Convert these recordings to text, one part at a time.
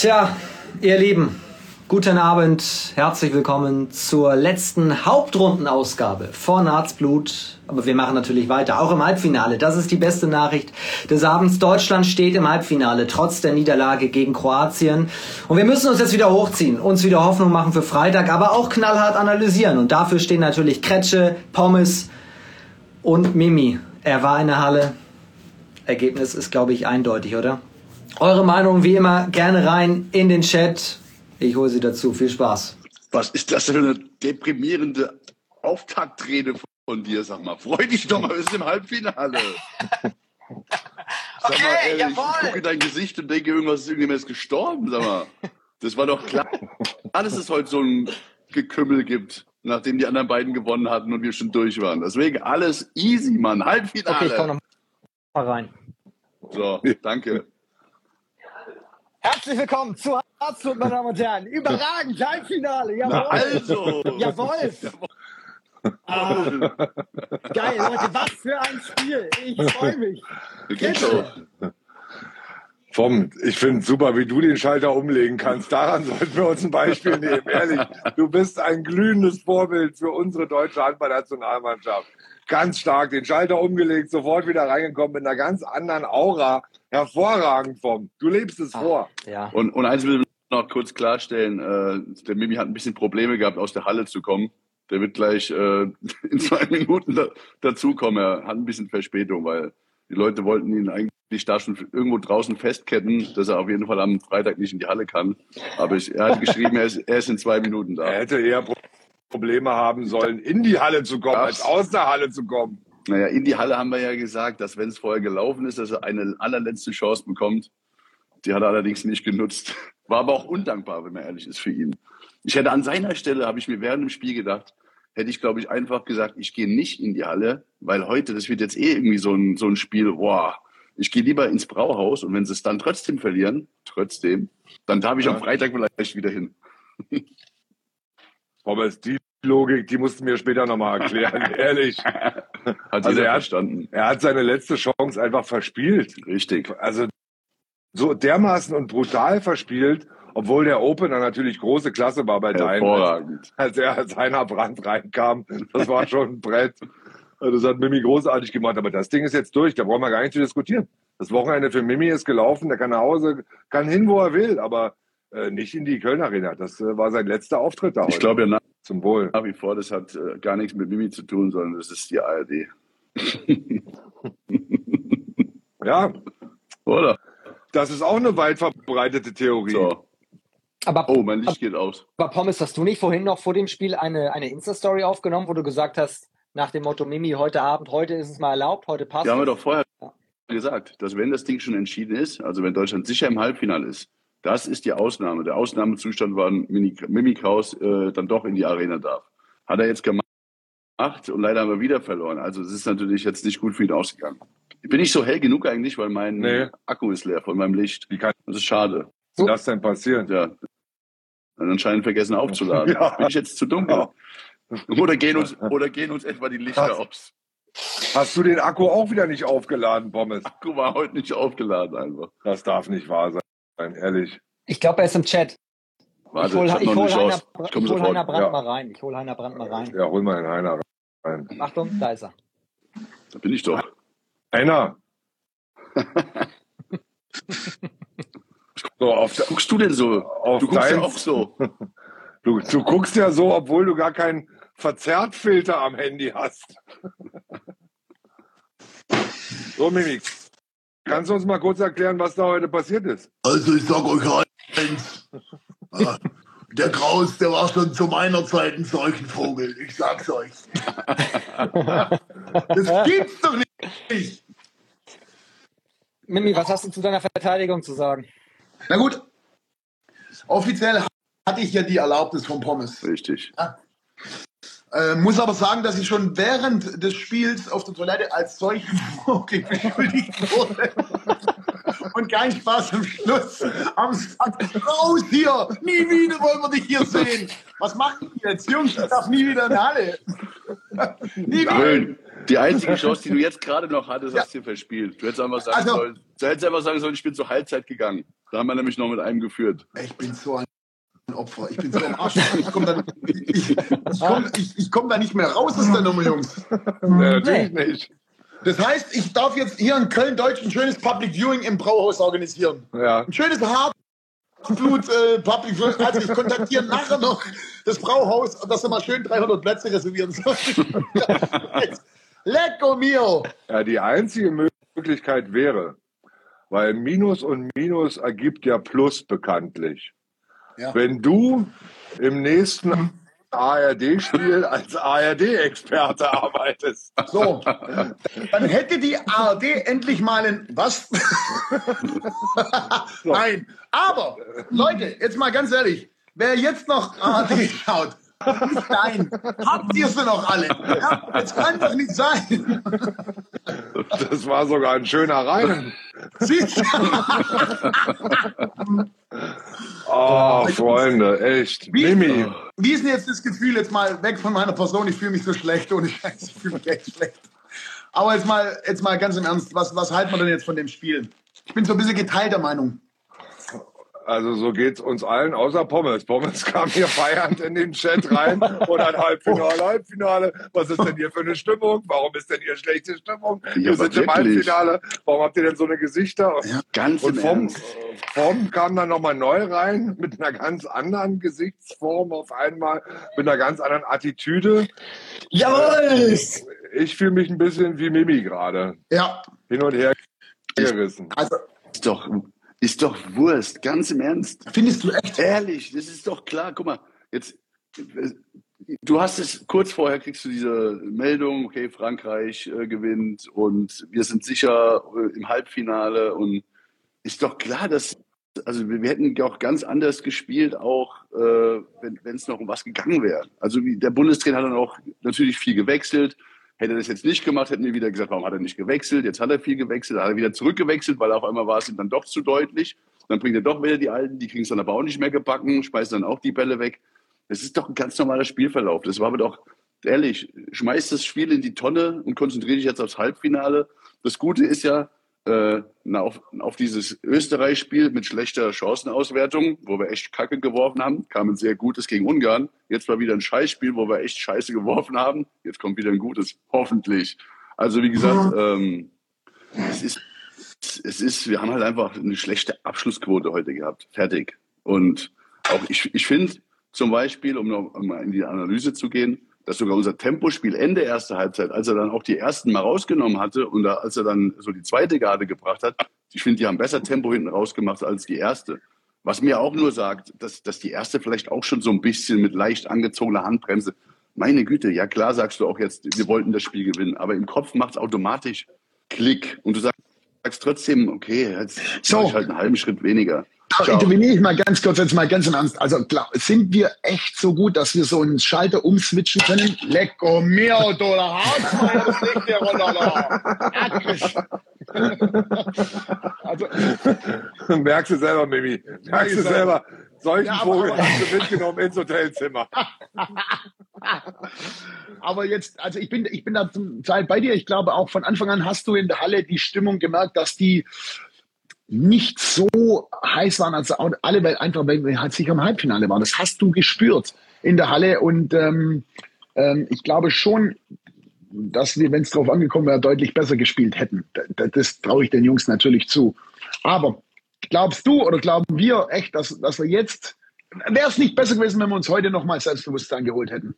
Tja, ihr Lieben, guten Abend, herzlich willkommen zur letzten Hauptrundenausgabe von Harzblut. Aber wir machen natürlich weiter, auch im Halbfinale. Das ist die beste Nachricht des Abends. Deutschland steht im Halbfinale, trotz der Niederlage gegen Kroatien. Und wir müssen uns jetzt wieder hochziehen, uns wieder Hoffnung machen für Freitag, aber auch knallhart analysieren. Und dafür stehen natürlich Kretsche, Pommes und Mimi. Er war in der Halle. Ergebnis ist, glaube ich, eindeutig, oder? Eure Meinung wie immer gerne rein in den Chat. Ich hole sie dazu. Viel Spaß. Was ist das für eine deprimierende Auftaktrede von dir? Sag mal, freu dich doch mal, wir sind im Halbfinale. Sag Okay, mal, ehrlich, jawohl. ich gucke in dein Gesicht und denke, irgendwas ist irgendjemand ist gestorben. Sag mal, das war doch klar, dass es heute so ein Gekümmel gibt, nachdem die anderen beiden gewonnen hatten und wir schon durch waren. Deswegen alles easy, Mann. Halbfinale. Okay, ich komme noch mal rein. So, danke. Herzlich willkommen zu Herzblut, meine Damen und Herren. Überragend, Halbfinale, Na jawohl. also. Jawohl. Ah, geil, Leute, was für ein Spiel. Ich freue mich. So. Vom, ich finde super, wie du den Schalter umlegen kannst. Daran sollten wir uns ein Beispiel nehmen. Ehrlich, du bist ein glühendes Vorbild für unsere deutsche Handballnationalmannschaft. Ganz stark, den Schalter umgelegt, sofort wieder reingekommen mit einer ganz anderen Aura. Hervorragend vom. Du lebst es vor. Ja. Und, und eins will ich noch kurz klarstellen. Äh, der Mimi hat ein bisschen Probleme gehabt, aus der Halle zu kommen. Der wird gleich äh, in zwei Minuten da, dazukommen. Er hat ein bisschen Verspätung, weil die Leute wollten ihn eigentlich da schon irgendwo draußen festketten, dass er auf jeden Fall am Freitag nicht in die Halle kann. Aber ich, er hat geschrieben, er ist, er ist in zwei Minuten Er da. hätte eher Pro- Probleme haben sollen, in die Halle zu kommen, als aus der Halle zu kommen. Naja, in die Halle haben wir ja gesagt, dass wenn es vorher gelaufen ist, dass er eine allerletzte Chance bekommt. Die hat er allerdings nicht genutzt. War aber auch undankbar, wenn man ehrlich ist, für ihn. Ich hätte an seiner Stelle, habe ich mir während dem Spiel gedacht, hätte ich, glaube ich, einfach gesagt, ich gehe nicht in die Halle, weil heute, das wird jetzt eh irgendwie so ein, so ein Spiel, boah, ich gehe lieber ins Brauhaus und wenn sie es dann trotzdem verlieren, trotzdem, dann darf ich Ja. am Freitag vielleicht wieder hin. Aber die Logik, die mussten mir später nochmal erklären, ehrlich. Hat Also er hat- verstanden. Er hat seine letzte Chance einfach verspielt. Richtig. Also so dermaßen und brutal verspielt, obwohl der Opener natürlich große Klasse war bei. Hervorragend. Als er als Heiner Brandt reinkam, das war schon ein Brett. Das hat Mimi großartig gemacht, aber das Ding ist jetzt durch, da brauchen wir gar nicht zu diskutieren. Das Wochenende für Mimi ist gelaufen, der kann nach Hause, kann hin, wo er will, aber äh, nicht in die Köln Arena. Das äh, war sein letzter Auftritt da heute. Ich glaube ja nach, Zum Wohl. nach wie vor, das hat äh, gar nichts mit Mimi zu tun, sondern das ist die ARD. Ja, Oder? das ist auch eine weit verbreitete Theorie. So. Aber, Oh, mein Licht geht aus. aber Pommes, hast du nicht vorhin noch vor dem Spiel eine, eine Insta-Story aufgenommen, wo du gesagt hast, nach dem Motto Mimi, heute Abend, heute ist es mal erlaubt, heute passt Ja, haben wir es? doch vorher Ja. gesagt, dass wenn das Ding schon entschieden ist, also wenn Deutschland sicher im Halbfinale ist, das ist die Ausnahme. Der Ausnahmezustand war, Mini, Mimi Kraus äh, dann doch in die Arena darf. Hat er jetzt gemacht und leider haben wir wieder verloren. Also es ist natürlich jetzt nicht gut für ihn ausgegangen. Ich bin nicht so hell genug eigentlich, weil mein Nee. Akku ist leer von meinem Licht. Wie kann Das ist schade. das denn passieren? Ja. Dann anscheinend vergessen aufzuladen. Ja. Bin ich jetzt zu dunkel? Oder gehen uns, oder gehen uns etwa die Lichter aus? Hast du den Akku auch wieder nicht aufgeladen, Pommes? Akku war heute nicht aufgeladen einfach. Das darf nicht wahr sein, ehrlich. Ich glaube, er ist im Chat. Warte, ich hole ich hol eine Heiner. Ich ich hol Heiner. Brandt Ja. mal rein. Ich hole Heiner Brandt mal rein. Ja, hol mal den Heiner rein. Achtung, da ist er. Da bin ich doch. Heiner. so, auf, Guckst du denn so? auf Du guckst ja dein, auch so. du, du guckst ja so, obwohl du gar keinen Verzerrtfilter am Handy hast. so, Mimik. Kannst du uns mal kurz erklären, was da heute passiert ist? Also ich sag euch eins. äh, Der Kraus, der war schon zu meiner Zeit ein Seuchenvogel. Ich sag's euch. Das gibt's doch nicht. Mimi, was hast du zu deiner Verteidigung zu sagen? Na gut. Offiziell hatte ich ja die Erlaubnis von Pommes. Richtig. Äh, muss aber sagen, dass ich schon während des Spiels auf der Toilette als Seuchenvogel beschuldigt wurde. Und kein Spaß am Schluss. Am Sack. Raus hier! Nie wieder wollen wir dich hier sehen. Was machen die jetzt? Jungs, ich darf nie wieder in die Halle. nie wieder. Grün. Die einzige Chance, die du jetzt gerade noch hattest, Ja. hast du verspielt. Du hättest einfach sagen Also- sollen, du hättest einfach sagen sollen, ich bin zur Halbzeit gegangen. Da haben wir nämlich noch mit einem geführt. Ich bin so ein Opfer. Ich bin so am Arsch. Ich komme da, ich, ich komm, ich, ich komm da nicht mehr raus aus der Nummer, Jungs. Nee, natürlich nicht. Das heißt, ich darf jetzt hier in Köln-Deutsch ein schönes Public Viewing im Brauhaus organisieren. Ja. Ein schönes Hartblut äh, Public Viewing. Also ich kontaktiere nachher noch das Brauhaus, dass sie mal schön 300 Plätze reservieren sollen. Lecco mio! ja, die einzige Möglichkeit wäre, weil Minus und Minus ergibt ja Plus bekanntlich. Ja. Wenn du im nächsten ARD-Spiel als ARD-Experte arbeitest. So, dann hätte die ARD endlich mal ein. Was? Nein. Aber, Leute, jetzt mal ganz ehrlich, wer jetzt noch ARD schaut, nein, habt ihr sie noch alle? Das kann doch nicht sein. Das war sogar ein schöner Reim. Siehst du? Oh, Freunde, echt. Wie, Mimi, wie ist denn jetzt das Gefühl, jetzt mal weg von meiner Person? Ich fühle mich so schlecht, ohne Scheiß, ich fühle mich echt schlecht. Aber jetzt mal, jetzt mal ganz im Ernst, was, was halten wir denn jetzt von dem Spiel? Ich bin so ein bisschen geteilter Meinung. Also so geht's uns allen, außer Pommes. Pommes kam hier feiernd in den Chat rein und ein Halbfinale, Halbfinale. Was ist denn hier für eine Stimmung? Warum ist denn hier schlechte Stimmung? Wir aber sind im. Halbfinale. Warum habt ihr denn so eine Gesichter? Ganz Und vom, vom kam dann nochmal neu rein mit einer ganz anderen Gesichtsform auf einmal, mit einer ganz anderen Attitüde. Jawohl! Ich fühle mich ein bisschen wie Mimi gerade. Ja, Hin und her gerissen. also Ist doch, ist doch Wurst, ganz im Ernst. findest du echt? Ehrlich, das ist doch klar. Guck mal, jetzt, du hast es kurz vorher, kriegst du diese Meldung, okay, Frankreich äh, gewinnt und wir sind sicher äh, im Halbfinale und ist doch klar, dass, also wir, wir hätten auch ganz anders gespielt, auch äh, wenn es noch um was gegangen wäre. Also wie, der Bundestrainer hat dann auch natürlich viel gewechselt. Hätte er das jetzt nicht gemacht, hätten wir wieder gesagt, warum hat er nicht gewechselt? Jetzt hat er viel gewechselt, hat er wieder zurückgewechselt, weil auf einmal war es ihm dann doch zu deutlich. Dann bringt er doch wieder die Alten, die kriegen es dann aber auch nicht mehr gebacken, speisen dann auch die Bälle weg. Das ist doch ein ganz normaler Spielverlauf. Das war aber doch, ehrlich, schmeiß das Spiel in die Tonne und konzentriere dich jetzt aufs Halbfinale. Das Gute ist ja, äh, auf, auf dieses Österreich-Spiel mit schlechter Chancenauswertung, wo wir echt Kacke geworfen haben, kam ein sehr gutes gegen Ungarn. Jetzt war wieder ein Scheißspiel, wo wir echt Scheiße geworfen haben. Jetzt kommt wieder ein gutes, hoffentlich. Also wie gesagt, ähm, es ist, es ist, wir haben halt einfach eine schlechte Abschlussquote heute gehabt. Fertig. Und auch ich, ich finde zum Beispiel, um noch mal in die Analyse zu gehen, dass sogar unser Tempospiel Ende erste Halbzeit, als er dann auch die ersten mal rausgenommen hatte und da, als er dann so die zweite Garde gebracht hat, ich finde, die haben besser Tempo hinten rausgemacht als die erste. Was mir auch nur sagt, dass, dass die erste vielleicht auch schon so ein bisschen mit leicht angezogener Handbremse. Meine Güte, ja klar sagst du auch jetzt, wir wollten das Spiel gewinnen, aber im Kopf macht es automatisch Klick und du sagst, sagst trotzdem, okay, jetzt So. ich halt einen halben Schritt weniger. Da interveniere ich mal ganz kurz, jetzt mal ganz im Ernst. Also klar, sind wir echt so gut, dass wir so einen Schalter umswitchen können? Lecco mio, hier runter, da. Akrisch. Also, Merkst du selber, Mimi. Merkst du selber. Solchen Ja, aber- Vogel hast du mitgenommen ins Hotelzimmer. aber jetzt, also ich bin, ich bin da zum Teil bei dir. Ich glaube auch von Anfang an hast du in der Halle die Stimmung gemerkt, dass die nicht so heiß waren als alle, weil einfach, weil wir halt sicher im Halbfinale waren. Das hast du gespürt in der Halle und ähm, ähm, ich glaube schon, dass wir, wenn es drauf angekommen wäre, deutlich besser gespielt hätten. Da- da- Das traue ich den Jungs natürlich zu. Aber glaubst du oder glauben wir echt, dass, dass wir jetzt, wäre es nicht besser gewesen, wenn wir uns heute nochmal Selbstbewusstsein geholt hätten?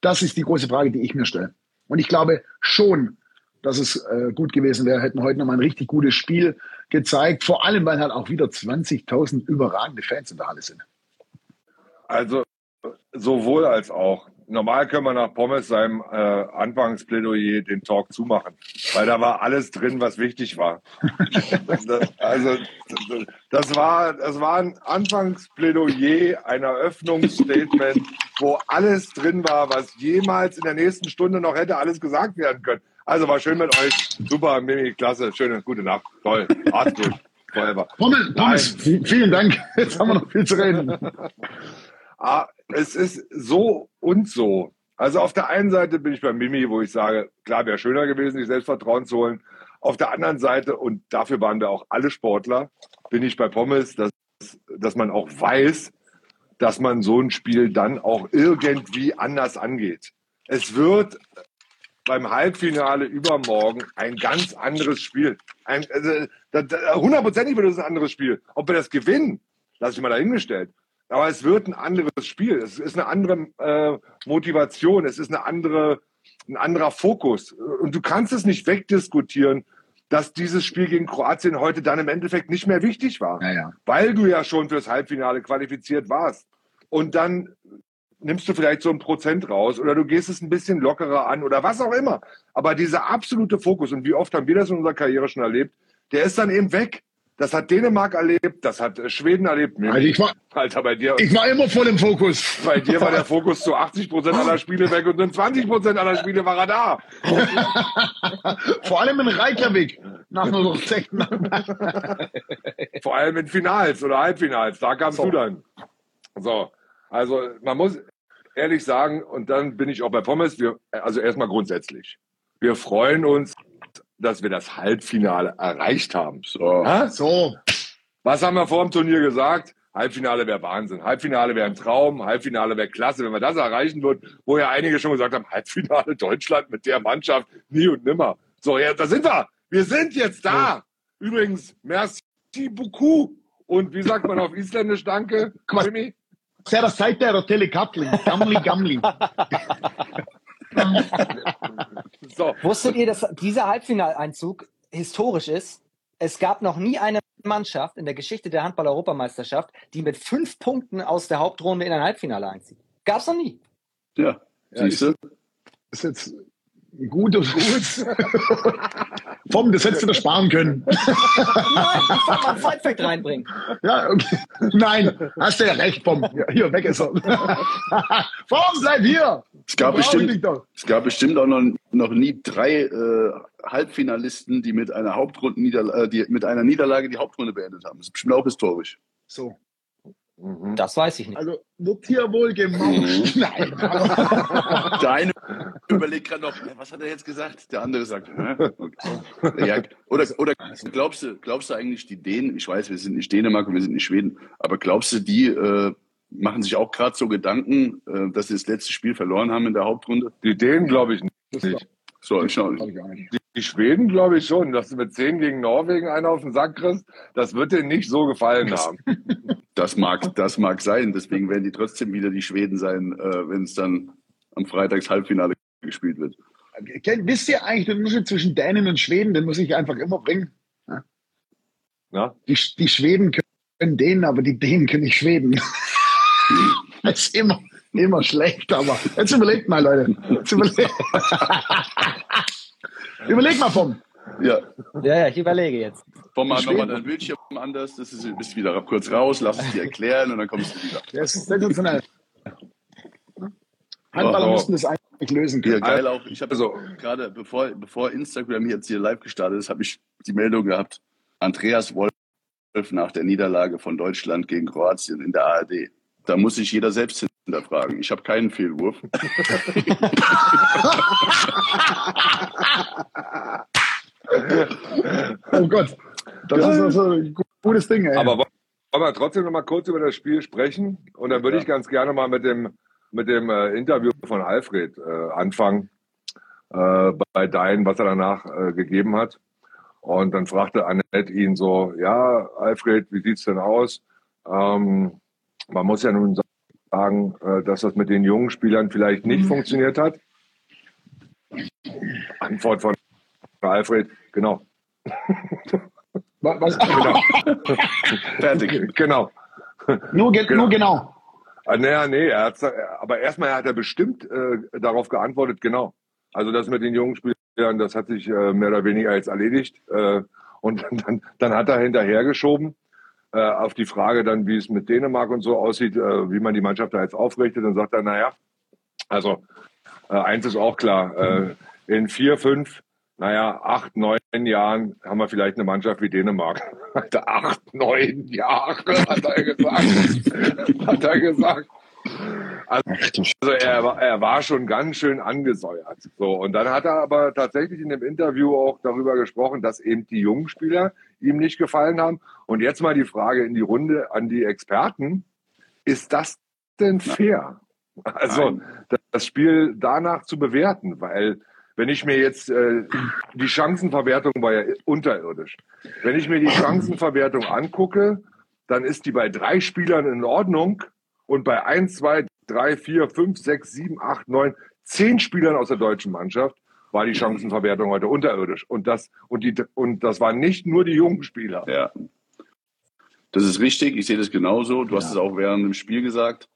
Das ist die große Frage, die ich mir stelle. Und ich glaube schon, dass es äh, gut gewesen wäre, hätten heute nochmal ein richtig gutes Spiel gezeigt. Vor allem, weil halt auch wieder 20.000 überragende Fans in der Halle sind. Also sowohl als auch. Normal können wir nach Pommes seinem äh, Anfangsplädoyer den Talk zumachen, weil da war alles drin, was wichtig war. also das war, das war ein Anfangsplädoyer, ein Eröffnungsstatement, wo alles drin war, was jemals in der nächsten Stunde noch hätte alles gesagt werden können. Also war schön mit euch. Super, Mimi, klasse, schöne, gute Nacht. Toll, alles gut. Forever. Pommes, Pommes v- vielen Dank. Jetzt haben wir noch viel zu reden. Ah, es ist so und so. Also auf der einen Seite bin ich bei Mimi, wo ich sage, klar wäre schöner gewesen, sich Selbstvertrauen zu holen. Auf der anderen Seite, und dafür waren wir auch alle Sportler, bin ich bei Pommes, dass dass man auch weiß, dass man so ein Spiel dann auch irgendwie anders angeht. Es wird beim Halbfinale übermorgen ein ganz anderes Spiel. Ein, also, da- da- hundertprozentig wird es ein anderes Spiel. Ob wir das gewinnen, lasse ich mal dahingestellt. Aber es wird ein anderes Spiel. Es ist eine andere äh, Motivation. Es ist eine andere, ein anderer Fokus. Und du kannst es nicht wegdiskutieren, dass dieses Spiel gegen Kroatien heute dann im Endeffekt nicht mehr wichtig war. Ja, ja. Weil du ja schon fürs Halbfinale qualifiziert warst. Und dann nimmst du vielleicht so ein Prozent raus oder du gehst es ein bisschen lockerer an oder was auch immer. Aber dieser absolute Fokus, und wie oft haben wir das in unserer Karriere schon erlebt, der ist dann eben weg. Das hat Dänemark erlebt, das hat äh, Schweden erlebt. Also ich war, Alter, bei dir, ich war immer voll im Fokus. bei dir war der Fokus zu 80 Prozent aller Spiele weg und in 20 Prozent aller Spiele war er da. Vor allem in Reykjavik. Nach nur Vor allem in Finals oder Halbfinals, da kamst du dann. So, also man muss ehrlich sagen, und dann bin ich auch bei Pommes, wir, also erstmal grundsätzlich, wir freuen uns, dass wir das Halbfinale erreicht haben. So. Hä? So. Was haben wir vor dem Turnier gesagt? Halbfinale wäre Wahnsinn. Halbfinale wäre ein Traum. Halbfinale wäre klasse, wenn wir das erreichen würden. Wo ja einige schon gesagt haben, Halbfinale Deutschland mit der Mannschaft nie und nimmer. So, ja, da sind wir. Wir sind jetzt da. Übrigens, merci beaucoup. Und wie sagt man auf Isländisch Danke? Quatsch. Jimmy? Serra Seite Rotele Katling. Gamli, Gamli. So. Wusstet ihr, dass dieser Halbfinaleinzug historisch ist? Es gab noch nie eine Mannschaft in der Geschichte der Handball-Europameisterschaft, die mit fünf Punkten aus der Hauptrunde in ein Halbfinale einzieht. Gab's noch nie. Ja, siehst du? Das ist jetzt gut und gut. Vom, das hättest du dir sparen können. Nein, ich wollte mal einen Side-Fact reinbringen. Ja, okay. Nein, hast du ja recht, Vom. Hier, weg ist er. Vom, bleib hier. Es gab, bestimmt, es gab bestimmt auch noch, noch nie drei äh, Halbfinalisten, die mit einer Hauptrundenniederlage, äh, die mit einer Niederlage die Hauptrunde beendet haben. Das ist bestimmt auch historisch. So. Mhm. Das weiß ich nicht. Also wird hier wohl gemauscht. Nein. aber- Der eine überlegt gerade noch, "Hä, was hat er jetzt gesagt? Der andere sagt, Hä? Okay. Ja, oder, oder glaubst du, glaubst du eigentlich, die Dänen, ich weiß, wir sind nicht Dänemark und wir sind nicht Schweden, aber glaubst du, die äh, machen sich auch gerade so Gedanken, äh, dass sie das letzte Spiel verloren haben in der Hauptrunde? Die Dänen glaube ich nicht. So, ich schau. glaub ich auch nicht. Die, die Schweden glaube ich schon, dass du mit 10 gegen Norwegen einen auf den Sack kriegst, das wird denen nicht so gefallen haben. Das mag, das mag sein. Deswegen werden die trotzdem wieder die Schweden sein, äh, wenn es dann am Freitags Halbfinale gespielt wird. Kennt- Wisst ihr eigentlich den Unterschied zwischen Dänen und Schweden? Den muss ich einfach immer bringen. Na? Die, die Schweden können Dänen, aber die Dänen können nicht Schweden. Das ist immer, immer schlecht, aber jetzt überlegt mal, Leute. Jetzt überlegt. Überleg mal vom. Ja, Ja, ja, ich überlege jetzt. komm mal Schweden. nochmal dein Bildschirm anders, das ist, bist wieder kurz raus, lass es dir erklären und dann kommst du wieder. Der ist sensationell. Handballer Oh. müssten das eigentlich lösen Ja, können. geil auch. Ich habe Also- gerade, bevor, bevor Instagram jetzt hier live gestartet ist, habe ich die Meldung gehabt, Andreas Wolf nach der Niederlage von Deutschland gegen Kroatien in der ARD. Da muss sich jeder selbst hinterfragen. Ich habe keinen Fehlwurf. Oh Gott. Das ist also ein gutes Ding, ey. Aber wollen wir trotzdem noch mal kurz über das Spiel sprechen? Und dann würde ich ganz gerne mal mit dem, mit dem äh, Interview von Alfred äh, anfangen, äh, bei Dein, was er danach äh, gegeben hat. Und dann fragte Annette ihn so, ja, Alfred, wie sieht's denn aus? Ähm, man muss ja nun sagen, äh, dass das mit den jungen Spielern vielleicht nicht funktioniert hat. Antwort von Alfred, genau, Was, was, Fertig. genau. nur, ge nur genau. Ah, Naja, nee, er hat's, aber erstmal hat er bestimmt äh, darauf geantwortet, genau. Also das mit den jungen Spielern, das hat sich äh, mehr oder weniger jetzt erledigt. Äh, und dann, dann hat er hinterhergeschoben äh, auf die Frage dann, wie es mit Dänemark und so aussieht, äh, wie man die Mannschaft da jetzt aufrichtet. Und sagt er, naja, also äh, eins ist auch klar, äh, in vier, fünf, naja, acht, neun Jahren haben wir vielleicht eine Mannschaft wie Dänemark. Alter, acht, neun Jahre, hat er gesagt. hat er gesagt. Du Also er, war- er war schon ganz schön angesäuert. So, und dann hat er aber tatsächlich in dem Interview auch darüber gesprochen, dass eben die jungen Spieler ihm nicht gefallen haben. Und jetzt mal die Frage in die Runde an die Experten. Ist das denn fair? Also Nein. das Spiel danach zu bewerten, weil wenn ich mir jetzt äh, die Chancenverwertung war ja unterirdisch. Wenn ich mir die Chancenverwertung angucke, dann ist die bei drei Spielern in Ordnung und bei eins, zwei, drei, vier, fünf, sechs, sieben, acht, neun, zehn Spielern aus der deutschen Mannschaft war die Chancenverwertung heute unterirdisch. Und das, und die, und das waren nicht nur die jungen Spieler. Ja. Das ist richtig, ich sehe das genauso. Du hast es auch während dem Spiel gesagt.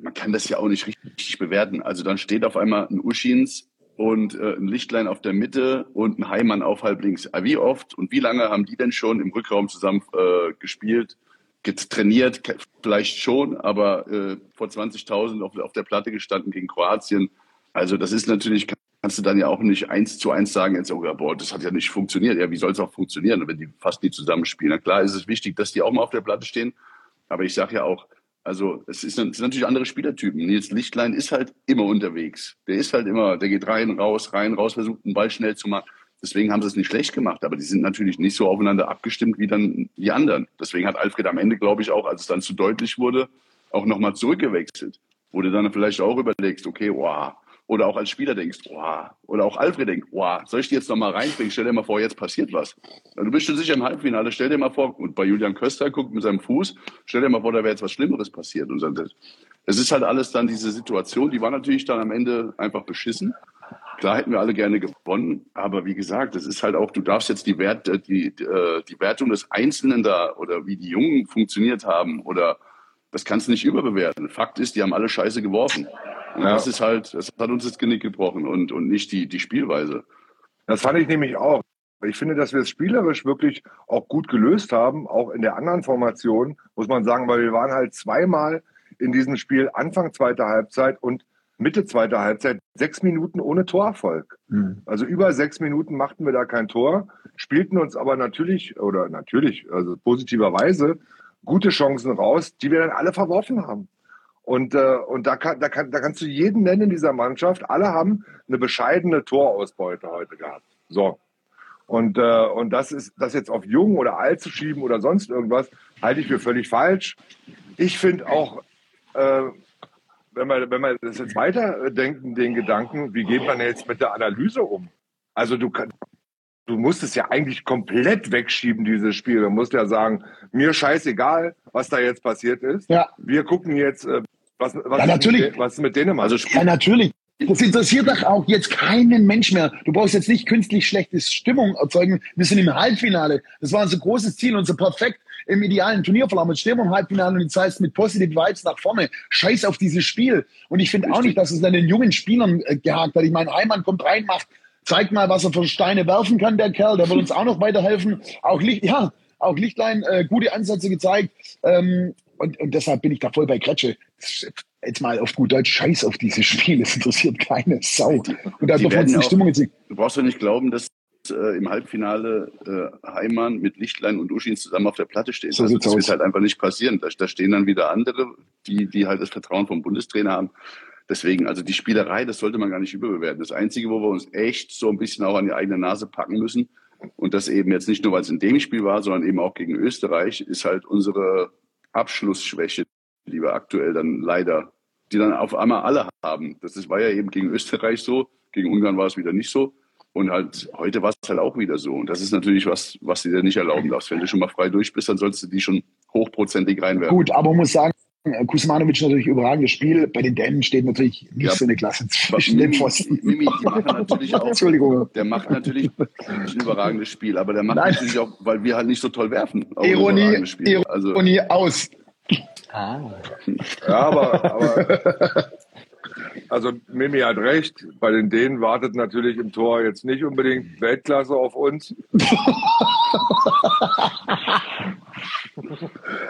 Man kann das ja auch nicht richtig bewerten. Also dann steht auf einmal ein Uschins und äh, ein Lichtlein auf der Mitte und ein Heimann auf halb links. Aber Wie oft und wie lange haben die denn schon im Rückraum zusammen äh, gespielt, get- trainiert? Ke- Vielleicht schon, aber äh, vor 20.000 auf, auf der Platte gestanden gegen Kroatien. Also das ist natürlich, kannst du dann ja auch nicht eins zu eins sagen, jetzt, oh, ja, boah, das hat ja nicht funktioniert. Ja, wie soll es auch funktionieren, wenn die fast nie zusammenspielen? Na klar ist es wichtig, dass die auch mal auf der Platte stehen. Aber ich sage ja auch, also es, ist, es sind natürlich andere Spielertypen. Nils Lichtlein ist halt immer unterwegs. Der ist halt immer, der geht rein, raus, rein, raus, versucht den Ball schnell zu machen. Deswegen haben sie es nicht schlecht gemacht, aber die sind natürlich nicht so aufeinander abgestimmt wie dann die anderen. Deswegen hat Alfred am Ende, glaube ich, auch, als es dann zu deutlich wurde, auch nochmal zurückgewechselt. Wo du dann vielleicht auch überlegst, okay, wow. Oder auch als Spieler denkst, wow. Oder auch Alfred denkt, wow, soll ich die jetzt nochmal reinbringen? Stell dir mal vor, jetzt passiert was. Du bist schon sicher im Halbfinale, stell dir mal vor, und bei Julian Köster guckt mit seinem Fuß, stell dir mal vor, da wäre jetzt was Schlimmeres passiert. Und es ist halt alles dann diese Situation, die war natürlich dann am Ende einfach beschissen. Klar hätten wir alle gerne gewonnen, aber wie gesagt, das ist halt auch, du darfst jetzt die, Wert, äh, die, äh, die Wertung des Einzelnen da oder wie die Jungen funktioniert haben oder das kannst du nicht überbewerten. Fakt ist, die haben alle Scheiße geworfen. Und Ja. das ist halt, das hat uns das Genick gebrochen und, und nicht die, die Spielweise. Das fand ich nämlich auch. Ich finde, dass wir es spielerisch wirklich auch gut gelöst haben, auch in der anderen Formation, muss man sagen, weil wir waren halt zweimal in diesem Spiel Anfang zweiter Halbzeit und Mitte zweiter Halbzeit sechs Minuten ohne Torerfolg. Also über sechs Minuten machten wir da kein Tor, spielten uns aber natürlich, oder natürlich, also positiverweise, gute Chancen raus, die wir dann alle verworfen haben. Und, äh, und da, kann, da, kann, da kannst du jeden nennen in dieser Mannschaft. Alle haben eine bescheidene Torausbeute heute gehabt. So. Und, äh, und das ist das jetzt auf jung oder alt zu schieben oder sonst irgendwas, halte ich für völlig falsch. Ich finde auch, äh, wenn man, wenn man das jetzt weiterdenken, den Gedanken, wie geht man jetzt mit der Analyse um? Also du kann, du musst es ja eigentlich komplett wegschieben, dieses Spiel. Du musst ja sagen, mir scheißegal, was da jetzt passiert ist. Ja. Wir gucken jetzt, äh, was, was, Ja, natürlich. Mit, was mit Dänemark. Also Ja, natürlich. Das interessiert doch auch jetzt keinen Mensch mehr. Du brauchst jetzt nicht künstlich schlechte Stimmung erzeugen. Wir sind im Halbfinale. Das war unser großes Ziel, unser perfekt im idealen Turnierverlauf. Jetzt stehen wir im Halbfinale und jetzt heißt mit Positive Vibes nach vorne. Scheiß auf dieses Spiel. Und ich finde auch nicht, dass es an den jungen Spielern äh, gehakt hat. Ich meine, Heimann kommt rein, macht, zeigt mal, was er für Steine werfen kann, der Kerl. Der wird uns auch noch weiterhelfen. Auch Licht, ja, auch Lichtlein, äh, gute Ansätze gezeigt. Ähm, und, und deshalb bin ich da voll bei Kretsche. Jetzt mal auf gut Deutsch, scheiß auf dieses Spiel. Es interessiert keine Sau. Und da uns die Stimmung jetzt nicht. Du brauchst doch nicht glauben, dass äh, im Halbfinale äh, Heimann mit Lichtlein und Uschins zusammen auf der Platte stehen. So also, das wird aus. halt einfach nicht passieren. Da, da stehen dann wieder andere, die, die halt das Vertrauen vom Bundestrainer haben. Deswegen, also die Spielerei, das sollte man gar nicht überbewerten. Das Einzige, wo wir uns echt so ein bisschen auch an die eigene Nase packen müssen, und das eben jetzt nicht nur, weil es in dem Spiel war, sondern eben auch gegen Österreich, ist halt unsere Abschlussschwäche, die wir aktuell dann leider, die dann auf einmal alle haben. Das ist, war ja eben gegen Österreich so, gegen Ungarn war es wieder nicht so. Und halt, heute war es halt auch wieder so. Und das ist natürlich was, was du dir nicht erlauben darfst. Wenn du schon mal frei durch bist, dann sollst du die schon hochprozentig reinwerfen. Gut, aber man muss sagen, Kusmanovic natürlich überragendes Spiel. Bei den Dänen steht natürlich nicht Ja. so eine Klasse zwischen den Pfosten. Mimi, die machen natürlich auch, Entschuldigung. der macht natürlich ein überragendes Spiel, aber der macht Nein. natürlich auch, weil wir halt nicht so toll werfen. Ironie, überragendes Spiel. Also, Ironie aus. Ah. Ja, aber, aber also Mimi hat recht. Bei den Dänen wartet natürlich im Tor jetzt nicht unbedingt Weltklasse auf uns.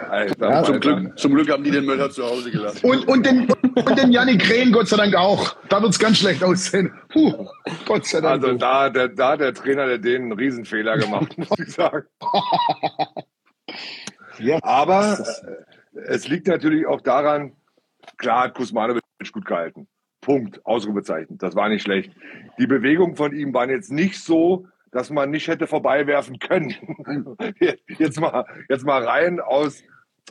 Alter, Ja, zum. Glück, zum Glück haben die den Möller zu Hause gelassen. Und, und den, und den Yannick Rehn, Gott sei Dank auch. Da wird's ganz schlecht aussehen. Puh, Gott sei Dank. Also da, der, da hat der Trainer der Dänen einen Riesenfehler gemacht, muss ich sagen. ja. Aber äh, es liegt natürlich auch daran, klar hat Kusmanovic gut gehalten. Punkt. Ausrufezeichen. Das war nicht schlecht. Die Bewegungen von ihm waren jetzt nicht so, dass man nicht hätte vorbeiwerfen können. jetzt mal, jetzt mal rein aus,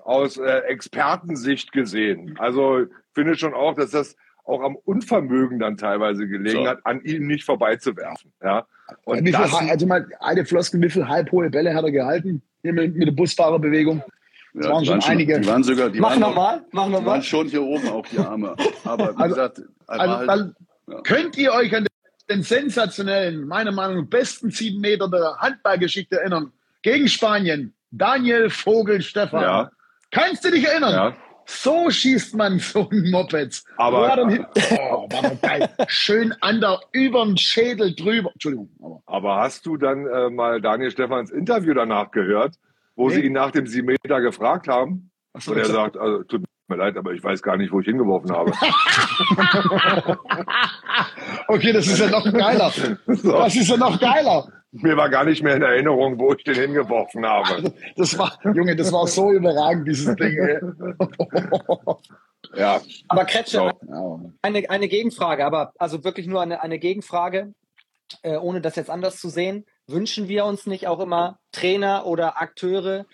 aus äh, Expertensicht gesehen. Also ich finde schon auch, dass das auch am Unvermögen dann teilweise gelegen So. hat, an ihm nicht vorbeizuwerfen. Ja. Und viel, das, also mal eine Floskel, wie viel halb hohe Bälle hat er gehalten? Hier mit, mit der Busfahrerbewegung. Das waren die schon einige. Die waren sogar, die Mach waren, nochmal, mach die waren nochmal. schon hier oben auch die Arme. Aber wie Also- gesagt, Also, halt, ja. Könnt ihr euch an den sensationellen, meiner Meinung nach besten sieben Meter der Handballgeschichte erinnern? Gegen Spanien. Daniel Vogel Stefan. Ja. Kannst du dich erinnern? ja. So schießt man so ein Moped. Aber- er oh. Schön an der, übern Schädel drüber. Entschuldigung. Aber Aber hast du dann äh, mal Daniel Stefans Interview danach gehört, wo Nee. sie ihn nach dem Siebenmeter gefragt haben? so, Und er sagt, also, tut mir leid, aber ich weiß gar nicht, wo ich hingeworfen habe. okay, das ist ja noch geiler. So. Das ist ja noch geiler. Mir war gar nicht mehr in Erinnerung, wo ich den hingeworfen habe. Das war, Junge, das war so überragend, dieses Ding. Ja, Aber Kretsche, So. Eine, eine Gegenfrage, aber also wirklich nur eine, eine Gegenfrage, äh, ohne das jetzt anders zu sehen. Wünschen wir uns nicht auch immer Trainer oder Akteure,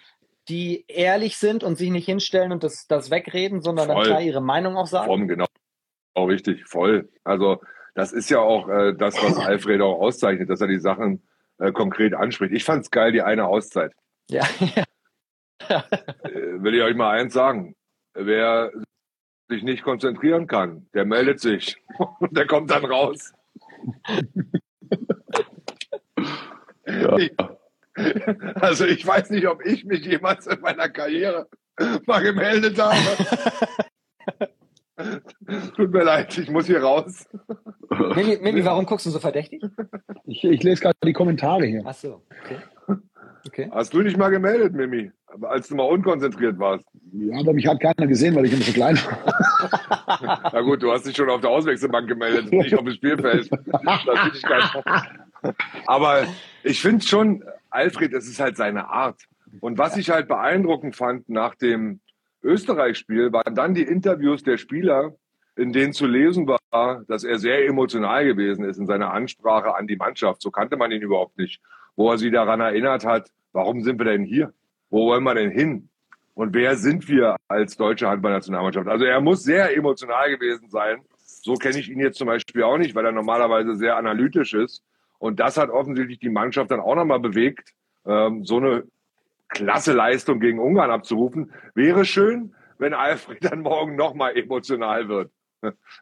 die ehrlich sind und sich nicht hinstellen und das, das wegreden, sondern dann Voll. klar ihre Meinung auch sagen? Form, genau. Auch richtig, voll. Also, das ist ja auch äh, das, was Alfred auch auszeichnet, dass er die Sachen äh, konkret anspricht. Ich fand's geil, die eine Auszeit. Ja. Äh, will ich euch mal eins sagen. Wer sich nicht konzentrieren kann, der meldet sich und der kommt dann raus. Ja. Also ich weiß nicht, ob ich mich jemals in meiner Karriere mal gemeldet habe. Tut mir leid, ich muss hier raus. Mimi, Mimi, warum guckst du so verdächtig? Ich, ich lese gerade die Kommentare hier. Ach so, okay. Okay. Hast du dich mal gemeldet, Mimi? Als du mal unkonzentriert warst. Ja, aber mich hat keiner gesehen, weil ich immer so klein war. Na gut, du hast dich schon auf der Auswechselbank gemeldet, nicht auf dem Spielfeld. Das geil. Aber ich finde schon, Alfred, es ist halt seine Art. Und was ich halt beeindruckend fand nach dem Österreich-Spiel, waren dann die Interviews der Spieler, in denen zu lesen war, dass er sehr emotional gewesen ist in seiner Ansprache an die Mannschaft. So kannte man ihn überhaupt nicht. Wo er sie daran erinnert hat, warum sind wir denn hier? Wo wollen wir denn hin? Und wer sind wir als deutsche Handballnationalmannschaft? Also er muss sehr emotional gewesen sein. So kenne ich ihn jetzt zum Beispiel auch nicht, weil er normalerweise sehr analytisch ist. Und das hat offensichtlich die Mannschaft dann auch nochmal bewegt, ähm, so eine klasse Leistung gegen Ungarn abzurufen. Wäre schön, wenn Alfred dann morgen nochmal emotional wird.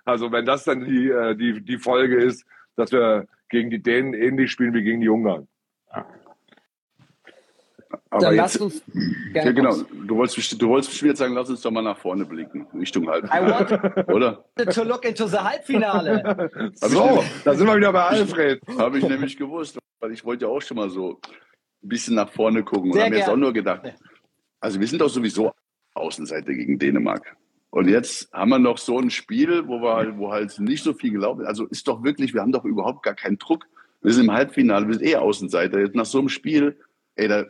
Also wenn das dann die, äh, die, die Folge ist, dass wir gegen die Dänen ähnlich spielen wie gegen die Ungarn. Aber Dann jetzt, lass uns ja, genau. Du wolltest, du wolltest jetzt sagen, lass uns doch mal nach vorne blicken, Richtung I Halbfinale, wanted oder? to look into the Halbfinale. So, da sind wir wieder bei Alfred. Habe ich nämlich gewusst, weil ich wollte ja auch schon mal so ein bisschen nach vorne gucken und habe mir jetzt auch nur gedacht, also wir sind doch sowieso Außenseiter gegen Dänemark. Und jetzt haben wir noch so ein Spiel, wo wir halt, wo halt nicht so viel gelaufen ist. Also ist doch wirklich, wir haben doch überhaupt gar keinen Druck. Wir sind im Halbfinale, wir sind eh Außenseiter. Jetzt nach so einem Spiel, ey, da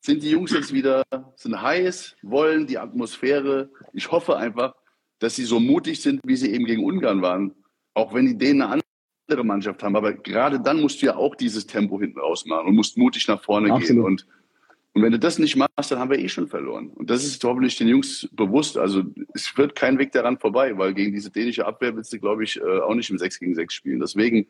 sind die Jungs jetzt wieder, sind heiß, wollen die Atmosphäre. Ich hoffe einfach, dass sie so mutig sind, wie sie eben gegen Ungarn waren. Auch wenn die Dänen eine andere Mannschaft haben. Aber gerade dann musst du ja auch dieses Tempo hinten raus machen und musst mutig nach vorne gehen. Absolut. Und, und wenn du das nicht machst, dann haben wir eh schon verloren. Und das ist hoffentlich den Jungs bewusst. Also es wird kein Weg daran vorbei, weil gegen diese dänische Abwehr willst du, glaube ich, äh, auch nicht im 6 gegen 6 spielen. Deswegen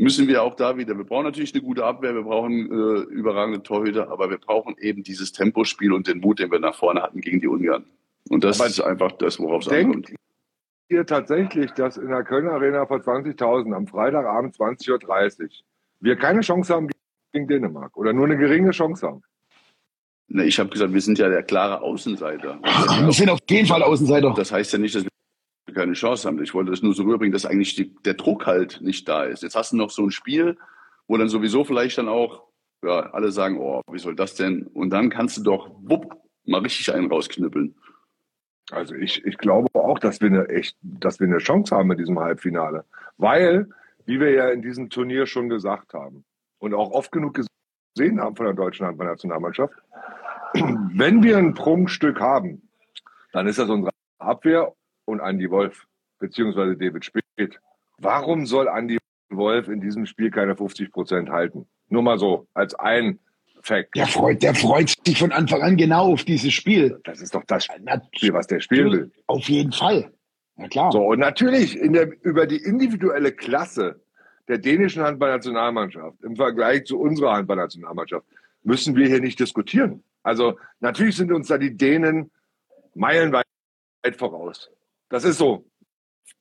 müssen wir auch da wieder, wir brauchen natürlich eine gute Abwehr, wir brauchen äh, überragende Torhüter, aber wir brauchen eben dieses Tempospiel und den Mut, den wir nach vorne hatten gegen die Ungarn. Und das Aber ist einfach das, worauf es denkt ankommt. ihr tatsächlich, dass in der Kölner Arena vor 20.000 am Freitagabend 20.30 Uhr wir keine Chance haben gegen Dänemark oder nur eine geringe Chance haben? Ich habe gesagt, wir sind ja der klare Außenseiter. Wir sind auf jeden Fall Außenseiter. Das heißt ja nicht, dass wir keine Chance haben. Ich wollte das nur so rüberbringen, dass eigentlich die, der Druck halt nicht da ist. Jetzt hast du noch so ein Spiel, wo dann sowieso vielleicht dann auch ja, alle sagen, oh, wie soll das denn? Und dann kannst du doch wupp, mal richtig einen rausknüppeln. Also ich, ich glaube auch, dass wir eine echt, dass wir eine Chance haben in diesem Halbfinale. Weil, wie wir ja in diesem Turnier schon gesagt haben und auch oft genug gesehen haben von der deutschen Handballnationalmannschaft, wenn wir ein Prunkstück haben, dann ist das unsere Abwehr und Andy Wolf, beziehungsweise David Spät. Warum soll Andy Wolf in diesem Spiel keine 50 Prozent halten? Nur mal so, als ein Fact. Der freut, der freut sich von Anfang an genau auf dieses Spiel. Das ist doch das Spiel, was der spielen will. Auf jeden Fall. Ja, klar. So, und natürlich in der, über die individuelle Klasse der dänischen Handballnationalmannschaft im Vergleich zu unserer Handballnationalmannschaft müssen wir hier nicht diskutieren. Also natürlich sind uns da die Dänen meilenweit voraus. Das ist so.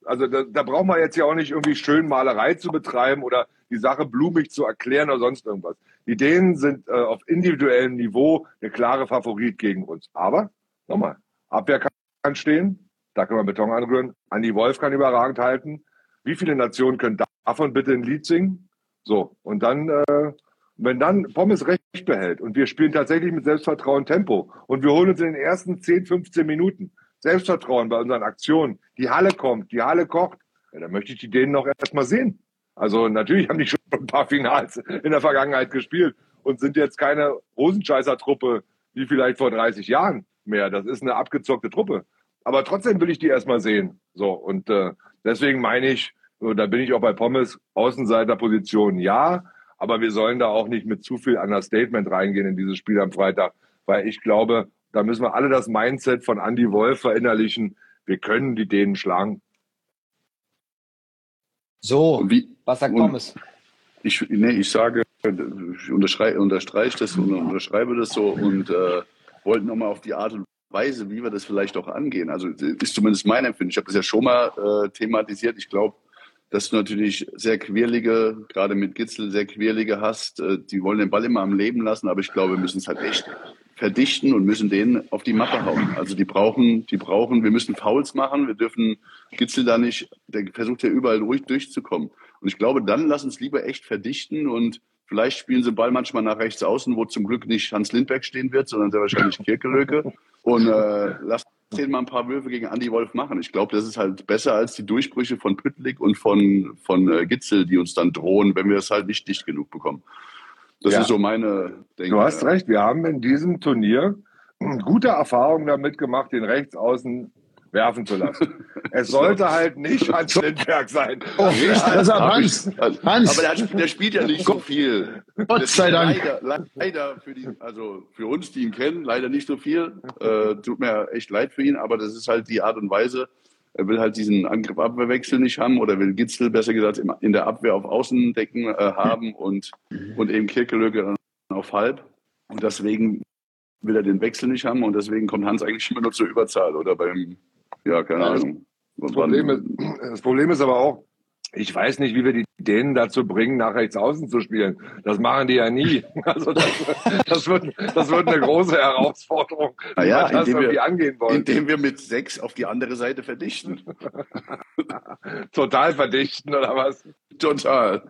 Also da, da braucht man jetzt ja auch nicht irgendwie schön Malerei zu betreiben oder die Sache blumig zu erklären oder sonst irgendwas. Die Dänen sind äh, auf individuellem Niveau der klare Favorit gegen uns. Aber, nochmal, Abwehr kann, stehen, da kann man Beton anrühren. Andi Wolf kann überragend halten. Wie viele Nationen können davon bitte ein Lied singen? So, und dann, äh, wenn dann Pommes recht behält und wir spielen tatsächlich mit Selbstvertrauen Tempo und wir holen uns in den ersten 10, 15 Minuten Selbstvertrauen bei unseren Aktionen, die Halle kommt, die Halle kocht, ja, dann möchte ich die denen noch erstmal sehen. Also natürlich haben die schon ein paar Finals in der Vergangenheit gespielt und sind jetzt keine Rosenscheißer-Truppe wie vielleicht vor 30 Jahren mehr. Das ist eine abgezockte Truppe. Aber trotzdem will ich die erstmal sehen. So, und äh, deswegen meine ich, da bin ich auch bei Pommes, Außenseiterposition ja, aber wir sollen da auch nicht mit zu viel Understatement reingehen in dieses Spiel am Freitag, weil ich glaube, da müssen wir alle das Mindset von Andy Wolf verinnerlichen. Wir können die Dänen schlagen. So, wie, was sagt Pommes? Ich, nee, ich sage, ich unterstreiche, unterstreiche das und unterschreibe das so und äh, wollte nochmal auf die Art und Weise, wie wir das vielleicht auch angehen. Also ist zumindest mein Empfinden. Ich habe das ja schon mal äh, thematisiert. Ich glaube, dass du natürlich sehr quirlige, gerade mit Gitzel sehr quirlige hast. Äh, die wollen den Ball immer am Leben lassen, aber ich glaube, wir müssen es halt echt verdichten und müssen den auf die Mappe hauen. Also die brauchen, die brauchen, wir müssen Fouls machen, wir dürfen Gitzel da nicht, der versucht ja überall ruhig durchzukommen. Und ich glaube, dann lass uns lieber echt verdichten und vielleicht spielen sie Ball manchmal nach rechts außen, wo zum Glück nicht Hans Lindberg stehen wird, sondern sehr wahrscheinlich Kirkelöke. Und äh, lass den mal ein paar Würfe gegen Andy Wolf machen. Ich glaube, das ist halt besser als die Durchbrüche von Püttlik und von, von äh, Gitzel, die uns dann drohen, wenn wir es halt nicht dicht genug bekommen. Das ja. ist so meine Denke. Du hast recht, wir haben in diesem Turnier gute Erfahrungen damit gemacht, den Rechtsaußen werfen zu lassen. es sollte halt nicht Hans Lindberg sein. Oh, das ist Hans. Hans. Aber der, der, spielt ja nicht so viel. Gott sei Dank. Leider, leider, für die, also für uns, die ihn kennen, leider nicht so viel. Äh, tut mir echt leid für ihn, aber das ist halt die Art und Weise, er will halt diesen Angriff-Abwehrwechsel nicht haben oder will Gitzel, besser gesagt, in der Abwehr auf Außendecken äh, haben und, und eben Kirkelöge auf Halb. Und deswegen will er den Wechsel nicht haben und deswegen kommt Hans eigentlich immer nur zur Überzahl oder beim, ja, keine Ahnung. Das Problem, ist, das Problem ist aber auch, ich weiß nicht, wie wir die Dänen dazu bringen, nach rechts außen zu spielen. Das machen die ja nie. Also das, das, wird, das wird eine große Herausforderung, wie wir das irgendwie wir, angehen wollen. Indem wir mit sechs auf die andere Seite verdichten. Total verdichten, oder was? Total.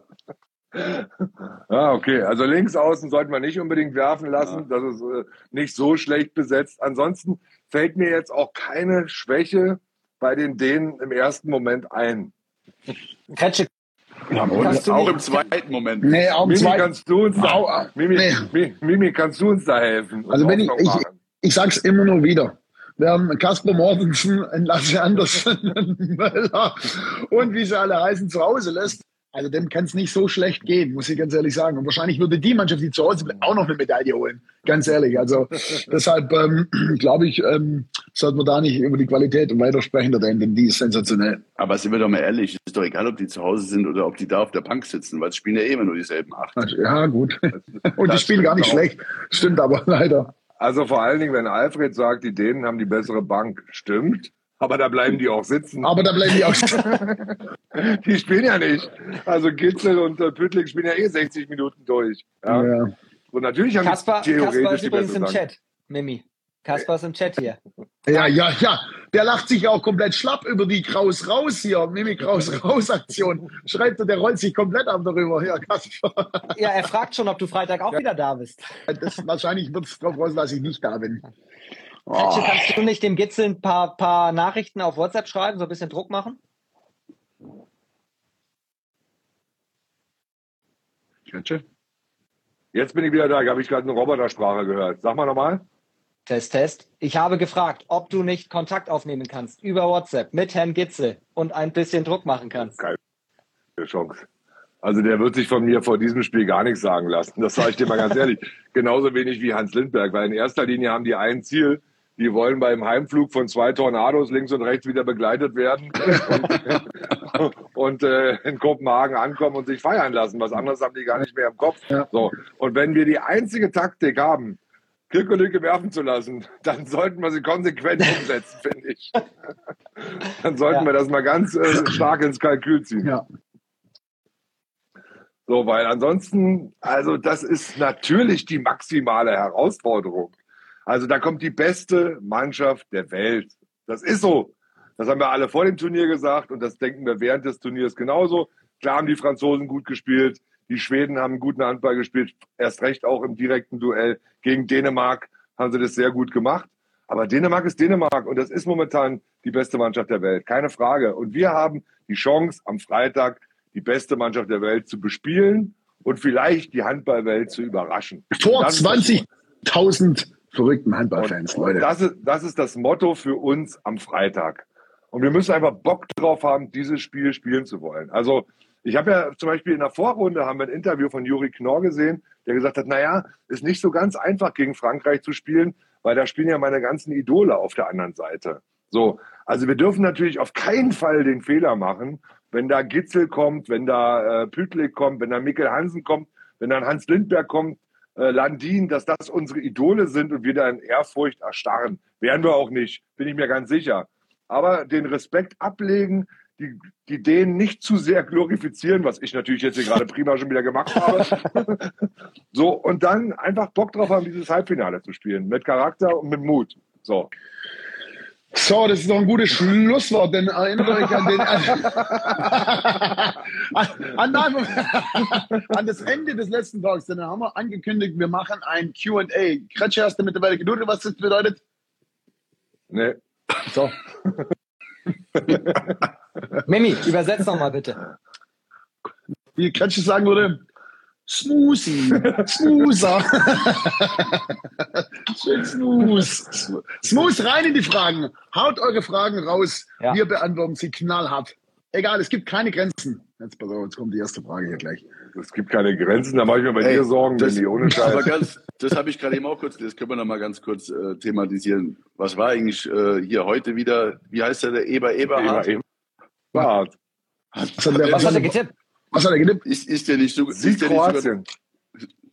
Ah, okay. Also links außen sollten wir nicht unbedingt werfen lassen. Ja. Das ist äh, nicht so schlecht besetzt. Ansonsten fällt mir jetzt auch keine Schwäche bei den Dänen im ersten Moment ein. Kretsche. Ja, auch im zweiten Moment. Nee, auch im Mimi, zweiten. kannst du uns da, Mimi, nee. Mimi, kannst du uns da helfen? Also wenn ich, ich, ich sag's immer nur wieder. Wir haben Kasper Mortensen, Lasse Andersen, Möller und wie sie alle heißen zu Hause lässt. Also dem kann es nicht so schlecht gehen, muss ich ganz ehrlich sagen. Und wahrscheinlich würde die Mannschaft, die zu Hause bleibt, auch noch eine Medaille holen. Ganz ehrlich. Also deshalb ähm, glaube ich, ähm, sollten wir da nicht über die Qualität weitersprechen, denn die ist sensationell. Aber sind wir doch mal ehrlich, ist doch egal, ob die zu Hause sind oder ob die da auf der Bank sitzen, weil es spielen ja eh immer nur dieselben acht. Ja, gut. Und die spielen gar nicht auch. schlecht. Stimmt aber leider. Also vor allen Dingen, wenn Alfred sagt, die Dänen haben die bessere Bank, stimmt. Aber da bleiben die auch sitzen. Aber da bleiben die auch sitzen. die spielen ja nicht. Also Gitzel und äh, Püttling spielen ja eh 60 Minuten durch. Ja. ja. Und natürlich haben Kaspar, die theoretisch Kaspar ist übrigens im Chat, Mimi. Kaspar ist im Chat hier. Ja, ja, ja. Der lacht sich auch komplett schlapp über die Kraus raus hier, Mimi Kraus raus Aktion. Schreibt er, der rollt sich komplett ab darüber. Ja, Kaspar. Ja, er fragt schon, ob du Freitag auch ja. wieder da bist. Das, wahrscheinlich wird es darauf raus, dass ich nicht da bin. Oh. kannst du nicht dem Gitzel ein paar, paar Nachrichten auf WhatsApp schreiben, so ein bisschen Druck machen? Jetzt bin ich wieder da. Habe ich gerade eine Robotersprache gehört. Sag mal nochmal. Test, Test. Ich habe gefragt, ob du nicht Kontakt aufnehmen kannst über WhatsApp mit Herrn Gitzel und ein bisschen Druck machen kannst. Keine Chance. Also der wird sich von mir vor diesem Spiel gar nichts sagen lassen. Das sage ich dir mal ganz ehrlich. Genauso wenig wie Hans Lindberg, weil in erster Linie haben die ein Ziel. Die wollen beim Heimflug von zwei Tornados links und rechts wieder begleitet werden und, und äh, in Kopenhagen ankommen und sich feiern lassen. Was anderes haben die gar nicht mehr im Kopf. So. Und wenn wir die einzige Taktik haben, Kirkolücke werfen zu lassen, dann sollten wir sie konsequent umsetzen, finde ich. Dann sollten Ja. wir das mal ganz äh, stark ins Kalkül ziehen. Ja. So, weil ansonsten, also das ist natürlich die maximale Herausforderung. Also da kommt die beste Mannschaft der Welt. Das ist so. Das haben wir alle vor dem Turnier gesagt und das denken wir während des Turniers genauso. Klar haben die Franzosen gut gespielt, die Schweden haben einen guten Handball gespielt, erst recht auch im direkten Duell gegen Dänemark haben sie das sehr gut gemacht. Aber Dänemark ist Dänemark und das ist momentan die beste Mannschaft der Welt, keine Frage. Und wir haben die Chance, am Freitag die beste Mannschaft der Welt zu bespielen und vielleicht die Handballwelt zu überraschen. Vor Dann- 20.000 verrückten Handballfans, und, Leute. Das, ist, das ist das Motto für uns am Freitag. Und wir müssen einfach Bock drauf haben, dieses Spiel spielen zu wollen. Also ich habe ja zum Beispiel in der Vorrunde haben wir ein Interview von Juri Knorr gesehen, der gesagt hat, naja, ist nicht so ganz einfach gegen Frankreich zu spielen, weil da spielen ja meine ganzen Idole auf der anderen Seite. So, also wir dürfen natürlich auf keinen Fall den Fehler machen, wenn da Gitzel kommt, wenn da äh, Pütlik kommt, wenn da Mikkel Hansen kommt, wenn dann Hans Lindberg kommt, äh, Landin, dass das unsere Idole sind und wir da in Ehrfurcht erstarren. Werden wir auch nicht, bin ich mir ganz sicher. Aber den Respekt ablegen, die, die denen nicht zu sehr glorifizieren, was ich natürlich jetzt hier gerade prima schon wieder gemacht habe. so, und dann einfach Bock drauf haben, dieses Halbfinale zu spielen. Mit Charakter und mit Mut. So. So, das ist doch ein gutes Schlusswort, denn erinnert euch an den an, an, an das Ende des letzten Talks, denn da haben wir angekündigt, wir machen ein Q&A. Kretsche, hast du mittlerweile geduldet, was das bedeutet? Ne? So. Mimi, übersetz noch mal bitte. Wie Kretsche sagen würde, Smoothie, Smoother. Schön smooth. Smooth rein in die Fragen. Haut eure Fragen raus. Ja. Wir beantworten sie knallhart. Egal, es gibt keine Grenzen. Jetzt, pass auf, jetzt kommt die erste Frage hier gleich. Es gibt keine Grenzen, da mache ich mir bei Ey, dir Sorgen, das- wenn die ohne Aber Scheiß. ganz, das habe ich gerade eben auch kurz, das können wir noch mal ganz kurz äh, thematisieren. Was war eigentlich äh, hier heute wieder, wie heißt der, der Eber Eberhard? Eben. Hart. Was hat was hat er getippt? Was hat er getippt? Ist, ist der nicht so, Sieg ist der, nicht sogar, Kroatien.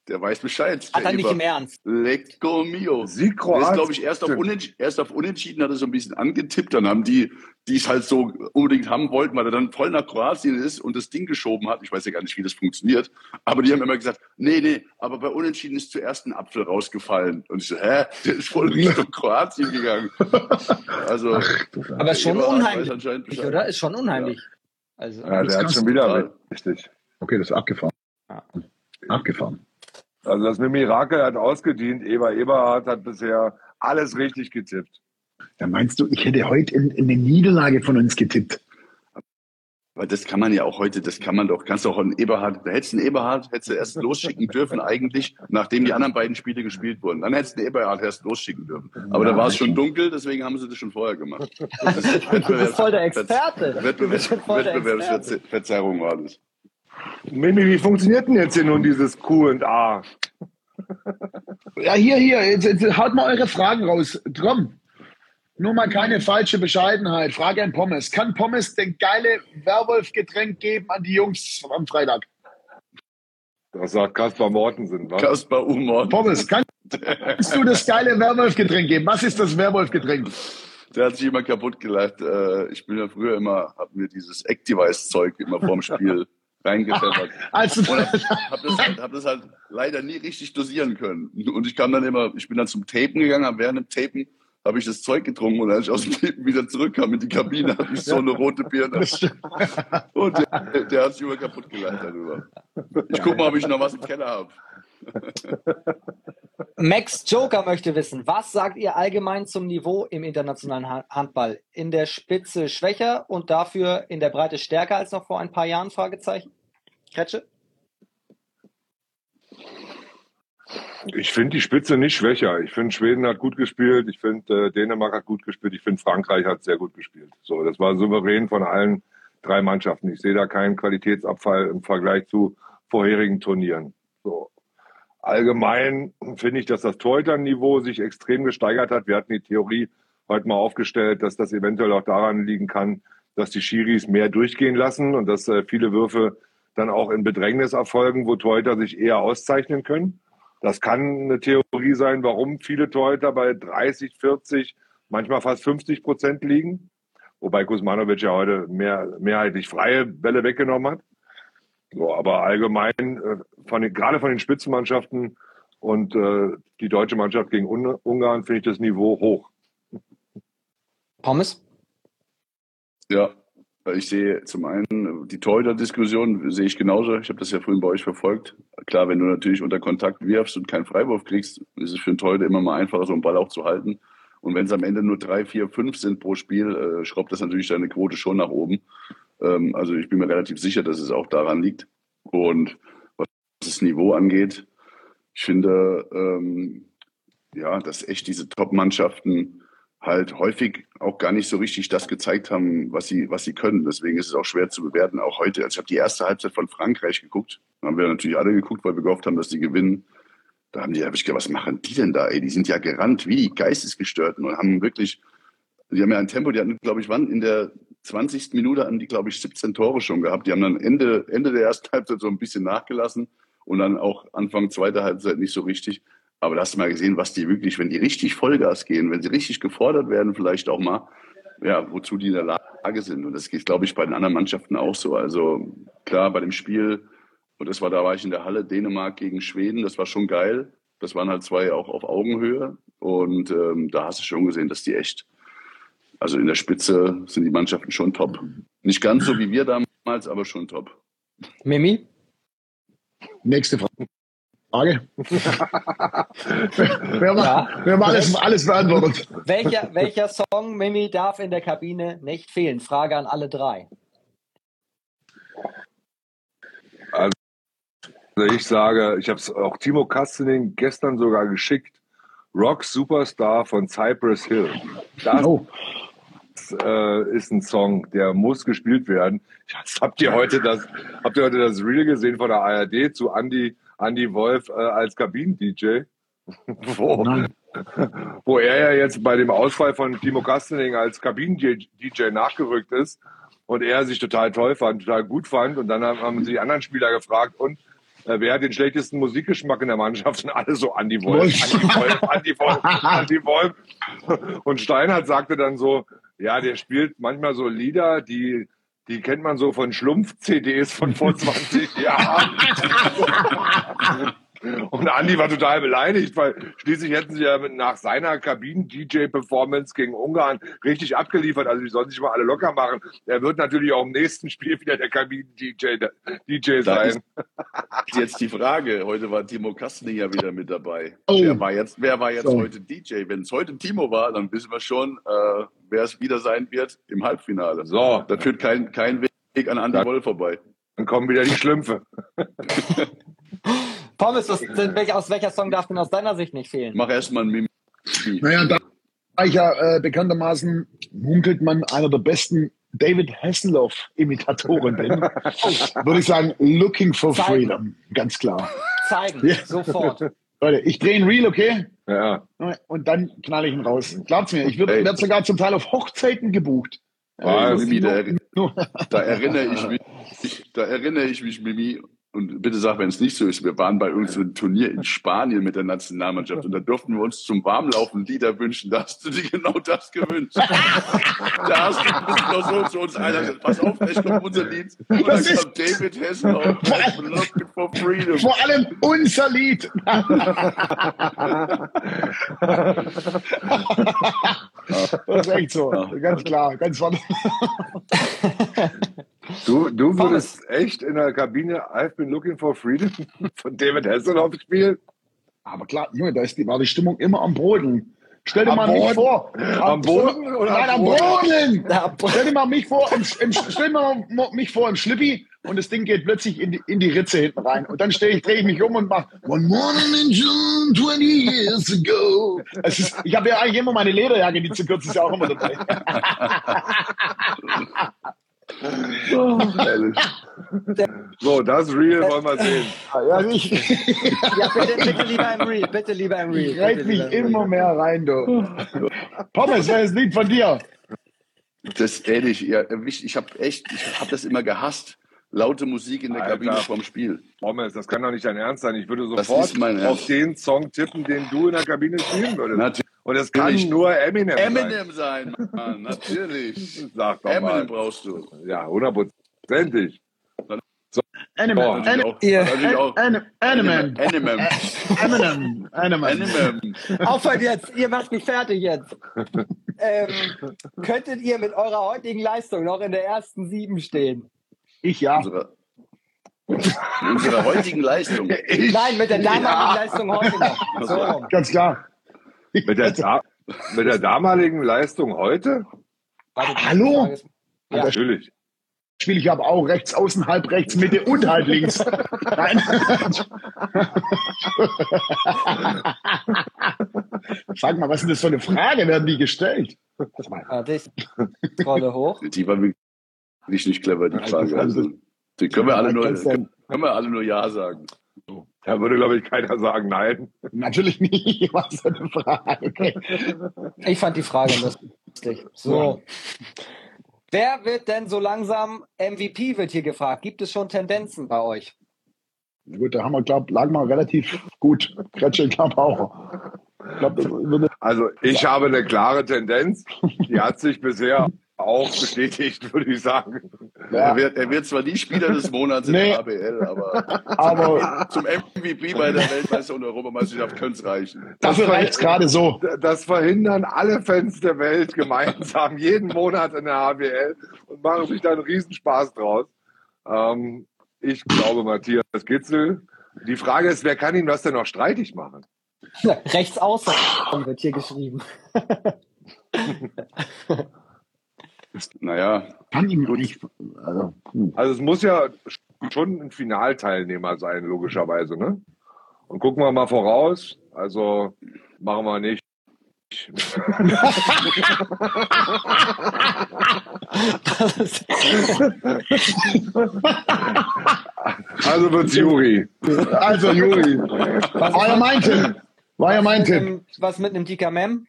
der weiß Bescheid. Hat er nicht im Ernst. Lecco mio. Sieg Kroatien. ist, glaube ich, erst auf, Unentschieden, erst auf Unentschieden hat er so ein bisschen angetippt. Dann haben die, die es halt so unbedingt haben wollten, weil er dann voll nach Kroatien ist und das Ding geschoben hat. Ich weiß ja gar nicht, wie das funktioniert. Aber die haben immer gesagt, nee, nee, aber bei Unentschieden ist zuerst ein Apfel rausgefallen. Und ich so, hä? Der ist voll Richtung Kroatien gegangen. Also, Aber ist schon unheimlich, oder? Ist schon unheimlich. Also, Ja, Das der hat schon wieder total. richtig. Okay, das ist abgefahren. Ja. Abgefahren. Also das mit Mirakel hat ausgedient. Eber Eberhard hat bisher alles richtig getippt. Dann meinst du, ich hätte heute in, in eine Niederlage von uns getippt? Aber das kann man ja auch heute, das kann man doch, kannst du auch einen Eberhard, da hättest du einen Eberhard, hättest du erst losschicken dürfen eigentlich, nachdem die anderen beiden Spiele gespielt wurden. Dann hättest du einen Eberhard erst losschicken dürfen. Aber da war es schon dunkel, deswegen haben sie das schon vorher gemacht. Das ist du bist voll der Experte. Experte. Wettbewerbsverzerrung war das. Mimi, wie funktioniert denn jetzt hier nun dieses Q&A? Ja, hier, hier, jetzt, jetzt haut mal eure Fragen raus. Komm. Nur mal keine falsche Bescheidenheit. Frage an Pommes. Kann Pommes den geile Werwolf-Getränk geben an die Jungs am Freitag? Das sagt Kaspar Mortensen. Was? Kaspar Humor. Pommes, kannst du das geile Werwolf-Getränk geben? Was ist das Werwolf-Getränk? Der hat sich immer kaputt gelacht. Äh, Ich bin ja früher immer, hab mir dieses Act-Device-Zeug immer vorm Spiel reingepfeffert. Also, Und hab das, hab das halt leider nie richtig dosieren können. Und ich kam dann immer, ich bin dann zum Tapen gegangen, während dem Tapen habe ich das Zeug getrunken und als ich aus dem Tapen wieder zurückkam in die Kabine, hatte ich so eine rote Birne. Und der, der hat sich immer kaputt gelacht darüber. Ich guck mal, ob ich noch was im Keller habe. Max Joker möchte wissen, was sagt ihr allgemein zum Niveau im internationalen Ha- Handball? In der Spitze schwächer und dafür in der Breite stärker als noch vor ein paar Jahren? Fragezeichen. Kretsche? Ich finde die Spitze nicht schwächer. Ich finde Schweden hat gut gespielt. Ich finde äh, Dänemark hat gut gespielt. Ich finde Frankreich hat sehr gut gespielt. So, das war souverän von allen drei Mannschaften. Ich sehe da keinen Qualitätsabfall im Vergleich zu vorherigen Turnieren. So. Allgemein finde ich, dass das Torhüter-Niveau sich extrem gesteigert hat. Wir hatten die Theorie heute mal aufgestellt, dass das eventuell auch daran liegen kann, dass die Schiris mehr durchgehen lassen und dass äh, viele Würfe dann auch in Bedrängnis erfolgen, wo Torhüter sich eher auszeichnen können. Das kann eine Theorie sein, warum viele Torhüter bei 30, 40, manchmal fast 50 Prozent liegen. Wobei Kuzmanovic ja heute mehr, mehrheitlich freie Bälle weggenommen hat. So, aber allgemein, äh, von den, gerade von den Spitzenmannschaften und äh, die deutsche Mannschaft gegen Ungarn finde ich das Niveau hoch. Pommes? Ja, ich sehe zum einen die Torhüter-Diskussion sehe ich genauso. Ich habe das ja vorhin bei euch verfolgt. Klar, wenn du natürlich unter Kontakt wirfst und keinen Freiwurf kriegst, ist es für einen Torhüter immer mal einfacher, so einen Ball auch zu halten. Und wenn es am Ende nur drei, vier, fünf sind pro Spiel, äh, schraubt das natürlich deine Quote schon nach oben. Ähm, also ich bin mir relativ sicher, dass es auch daran liegt. Und was das Niveau angeht, ich finde, ähm, ja, dass echt diese Top-Mannschaften halt häufig auch gar nicht so richtig das gezeigt haben, was sie, was sie können. Deswegen ist es auch schwer zu bewerten, auch heute. Also ich habe die erste Halbzeit von Frankreich geguckt. Da haben wir natürlich alle geguckt, weil wir gehofft haben, dass die gewinnen. Da haben die, hab ich gedacht, was machen die denn da? Ey, die sind ja gerannt wie die Geistesgestörten und haben wirklich, die haben ja ein Tempo, die hatten, glaube ich, wann in der 20. Minute hatten die, glaube ich, 17 Tore schon gehabt. Die haben dann Ende, Ende der ersten Halbzeit so ein bisschen nachgelassen und dann auch Anfang zweiter Halbzeit nicht so richtig. Aber da hast du mal gesehen, was die wirklich, wenn die richtig Vollgas gehen, wenn sie richtig gefordert werden, vielleicht auch mal, ja, wozu die in der Lage sind. Und das geht, glaube ich, bei den anderen Mannschaften auch so. Also klar, bei dem Spiel, und das war, da war ich in der Halle, Dänemark gegen Schweden, das war schon geil. Das waren halt zwei auch auf Augenhöhe. Und ähm, da hast du schon gesehen, dass die echt, also in der Spitze sind die Mannschaften schon top. Nicht ganz so wie wir damals, aber schon top. Mimi? Nächste Frage. Frage. wir haben, ja. wir haben alles, alles beantwortet. Welcher, welcher Song, Mimi, darf in der Kabine nicht fehlen? Frage an alle drei. Also ich sage, ich habe es auch Timo Kastening gestern sogar geschickt. Rock Superstar von Cypress Hill. Das oh. äh, ist ein Song, der muss gespielt werden. Habt ihr heute das, habt ihr heute das Reel gesehen von der ARD zu Andy Andy Wolf äh, als Kabinen-DJ, wo, wo er ja jetzt bei dem Ausfall von Timo Kastening als Kabinen-DJ nachgerückt ist und er sich total toll fand, total gut fand. Und dann haben sie die anderen Spieler gefragt, und äh, wer hat den schlechtesten Musikgeschmack in der Mannschaft? Und alle so Andy Wolf, Andy Wolf, Andy Wolf, Andy Wolf. Und Steinhardt sagte dann so, ja, der spielt manchmal so Lieder, die die kennt man so von Schlumpf-CDs von vor 20 Jahren. Und Andi war total beleidigt, weil schließlich hätten sie ja nach seiner Kabinen-DJ-Performance gegen Ungarn richtig abgeliefert. Also die sollen sich mal alle locker machen. Er wird natürlich auch im nächsten Spiel wieder der Kabinen-DJ DJ sein. ist jetzt die Frage. Heute war Timo Kastening ja wieder mit dabei. Oh. Wer war jetzt, wer war jetzt so. heute DJ? Wenn es heute Timo war, dann wissen wir schon, äh, wer es wieder sein wird im Halbfinale. So. Da führt kein, kein Weg an Andi Woll vorbei. Dann kommen wieder die Schlümpfe. Pommes, was, aus welcher Song darf denn aus deiner Sicht nicht fehlen? Mach erstmal ein Mimi. Naja, da ich ja äh, bekanntermaßen munkelt man einer der besten David Hasselhoff-Imitatoren bin, würde ich sagen, Looking for Zeigen. Freedom. Ganz klar. Zeigen, ja. sofort. Leute, ich drehe ein Reel, okay? Ja. Und dann knall ich ihn raus. Glaubt's mir, ich werde werd sogar zum Teil auf Hochzeiten gebucht. Ah, Mimi, da, da, erinnere ich mich, da erinnere ich mich, Mimi, und bitte sag, wenn es nicht so ist, wir waren bei irgendeinem Turnier in Spanien mit der Nationalmannschaft und da durften wir uns zum Warmlaufen Lieder wünschen. Da hast du dir genau das gewünscht. da hast du noch so zu uns einer gesagt, pass auf, gleich kommt unser Lied. Und dann kommt David Hasselhoff, Looking for Freedom. Vor allem unser Lied. das ist echt so. Ganz klar, ganz vorne. Du, du würdest echt in der Kabine I've been looking for freedom von David Hasselhoff spielen? Aber klar, Junge, da ist die, war die Stimmung immer am Boden. Stell dir Am mal mich Boden? vor. Am Boden oder Nein, am am Boden. Ja, Stell dir mal mich vor, im, im, stell dir mal mich vor im Schlippi und das Ding geht plötzlich in die, in die Ritze hinten rein. Und dann stehe ich, drehe ich mich um und mache One morning in June 20 years ago. Ist, ich habe ja eigentlich immer meine Lederjacke, die zu kurz ist ja auch immer dabei. Ehrlich. So, das Real wollen wir sehen. Ja, ich ja bitte, bitte lieber im Real, bitte lieber im Real. reite bitte mich immer Real. mehr rein, du. Pommes, wer ist Lied von dir? Das ehrlich, ja, ich, ich habe echt, ich habe das immer gehasst. Laute Musik in der Alter. Kabine vorm Spiel. Pommes, das kann doch nicht dein Ernst sein. Ich würde Das sofort ist auf den Song tippen, den du in der Kabine spielen würdest. Natürlich. Und es kann nur Eminem, Eminem sein, Mann, natürlich. sein. Sag doch Eminem mal. brauchst du. Ja, hundertprozentig. Animal. Natürlich Anim- auch. Ihr- Natürlich auch. Anim- Animal. Eminem. Eminem. Animal. Eminem. Aufhört jetzt, ihr macht mich fertig jetzt. ähm, könntet ihr mit eurer heutigen Leistung noch in der ersten Sieben stehen? Ich ja. Unsere, unsere heutigen Leistung. Ich, Nein, mit der damaligen Leistung heute noch. So rum. ganz klar. Mit der, da mit der damaligen Leistung heute? Warte, Hallo? Ja. Natürlich. spiele ich aber auch rechts außen, halb rechts, Mitte und halb links. Nein. Sag mal, was ist denn das für eine Frage? Werden die gestellt? Warte, ich scrolle hoch. Die war wirklich nicht clever, die Frage. Also, die können wir alle nur, können wir alle nur Ja sagen. Da würde, glaube ich, keiner sagen nein. Natürlich nicht. Was für eine Frage. Ich fand die Frage lustig. So. Wer wird denn so langsam MVP, wird hier gefragt. Gibt es schon Tendenzen bei euch? Gut, da haben wir, glaub, lagen wir relativ gut. Kretsche, glaub auch. Ich glaub, Also ich habe eine klare Tendenz. Die hat sich bisher auch bestätigt, würde ich sagen. ja, Er, wird, er wird zwar nie Spieler des Monats in Nee. der ABL, aber aber zum MVP bei der Weltmeister- und Europameisterschaft könnte es reichen. dafür reicht's gerade so. Das verhindern alle Fans der Welt gemeinsam jeden Monat in der HBL und machen sich da einen Riesenspaß draus. Ähm, ich glaube, Matthias Gitzel. Die Frage ist, wer kann ihm das denn noch streitig machen? Rechts außen wird hier geschrieben. Naja, Kann ihm nicht. Also. Also es muss ja schon ein Finalteilnehmer sein, logischerweise. Ne? Und gucken wir mal voraus. Also machen wir nicht. Also wird's Juri. Also, Juri. War ja mein Tipp. War ja mein Tipp. was mit einem Dika Mem?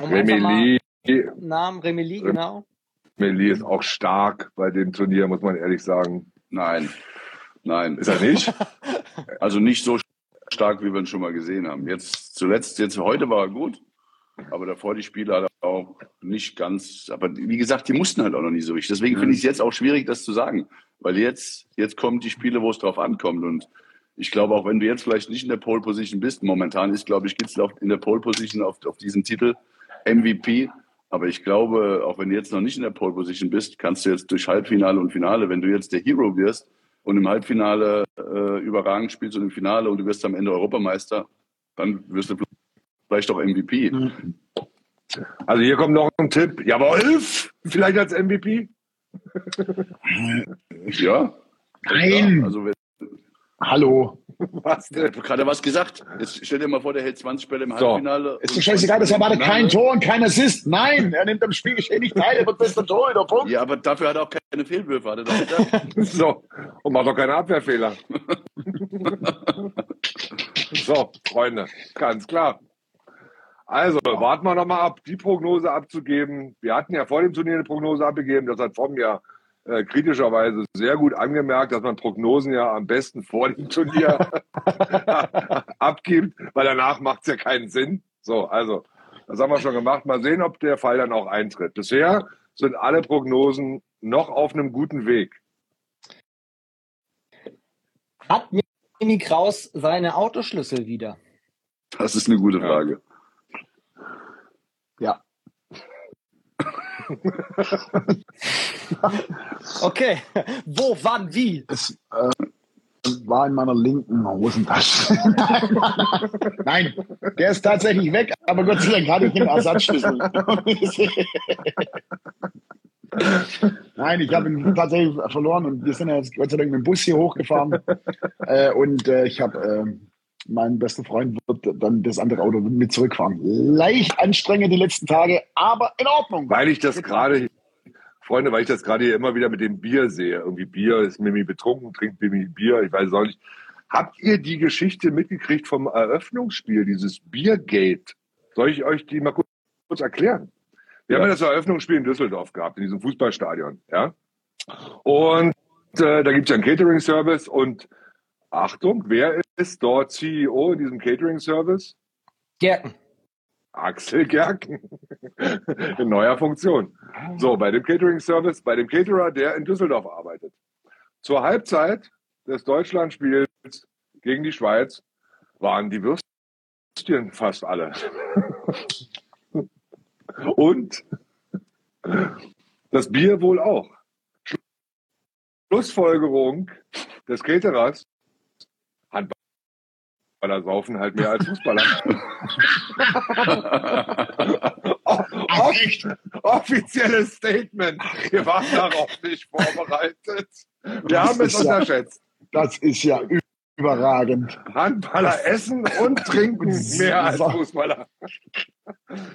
Um Remili. Namen Remili, genau. Remili ist auch stark bei dem Turnier, muss man ehrlich sagen. nein. Nein. Ist er nicht? Also nicht so stark, wie wir ihn schon mal gesehen haben. Jetzt zuletzt, jetzt heute war er gut, aber davor die Spiele hat er auch nicht ganz. Aber wie gesagt, die mussten halt auch noch nicht so richtig. Deswegen finde ich es jetzt auch schwierig, das zu sagen. Weil jetzt, jetzt kommen die Spiele, wo es drauf ankommt. Und ich glaube, auch wenn du jetzt vielleicht nicht in der Pole Position bist, momentan ist, glaube ich, Gitzel auch in der Pole Position auf, auf diesen Titel MVP. Aber ich glaube, auch wenn du jetzt noch nicht in der Pole Position bist, kannst du jetzt durch Halbfinale und Finale, wenn du jetzt der Hero wirst und im Halbfinale äh, überragend spielst und im Finale und du wirst am Ende Europameister, dann wirst du vielleicht auch MVP. Also hier kommt noch ein Tipp. Jawohl, vielleicht als MVP. Ja. Nein. Also wenn- Hallo. Was denn? gerade was gesagt. Jetzt stell dir mal vor, der hält 20 Bälle im So. Halbfinale. Ist doch scheißegal, das 20 erwartet im Finale. kein Tor und kein Assist. Nein, er nimmt am Spielgeschehen nicht teil, er wird bester Torhüter. Punkt. Ja, aber dafür hat er auch keine Fehlwürfe. Hat er doch gesagt. So. Und macht doch keine Abwehrfehler. so, Freunde, ganz klar. Also, warten wir noch mal ab, die Prognose abzugeben. Wir hatten ja vor dem Turnier eine Prognose abgegeben. Das hat Tom ja äh, kritischerweise sehr gut angemerkt, dass man Prognosen ja am besten vor dem Turnier abgibt, weil danach macht es ja keinen Sinn. So, also, das haben wir schon gemacht. Mal sehen, ob der Fall dann auch eintritt. Bisher sind alle Prognosen noch auf einem guten Weg. Hat Mini Kraus seine Autoschlüssel wieder? Das ist eine gute Frage. Ja. Okay. Wo, wann, wie? Es, äh, war in meiner linken Hosentasche. Nein, der ist tatsächlich weg, aber Gott sei Dank hatte ich den Ersatzschlüssel. Nein, ich habe ihn tatsächlich verloren und wir sind ja jetzt Gott sei Dank mit dem Bus hier hochgefahren. Äh, und äh, ich habe, äh, mein bester Freund wird dann das andere Auto mit zurückfahren. Leicht anstrengend die letzten Tage, aber in Ordnung. Weil ich das gerade, Freunde, weil ich das gerade hier immer wieder mit dem Bier sehe. Irgendwie Bier ist Mimi betrunken, trinkt Mimi Bier, ich weiß auch nicht. Habt ihr die Geschichte mitgekriegt vom Eröffnungsspiel, dieses Biergate? Soll ich euch die mal kurz, erklären? Wir haben ja das Eröffnungsspiel in Düsseldorf gehabt, in diesem Fußballstadion, ja. Und äh, da gibt es ja einen Catering-Service und Achtung, wer ist dort CEO in diesem Catering-Service? Gerken. Axel Gerken. in neuer Funktion. So, bei dem Catering-Service, bei dem Caterer, der in Düsseldorf arbeitet. Zur Halbzeit des Deutschlandspiels gegen die Schweiz waren die Würstchen fast alle. Und das Bier wohl auch. Schlussfolgerung des Caterers, Handballer saufen halt mehr als Fußballer. Off offizielles Statement. Wir waren darauf nicht vorbereitet. Wir Das haben es ist ja- unterschätzt. Das ist ja überragend. Handballer essen und trinken mehr als Fußballer.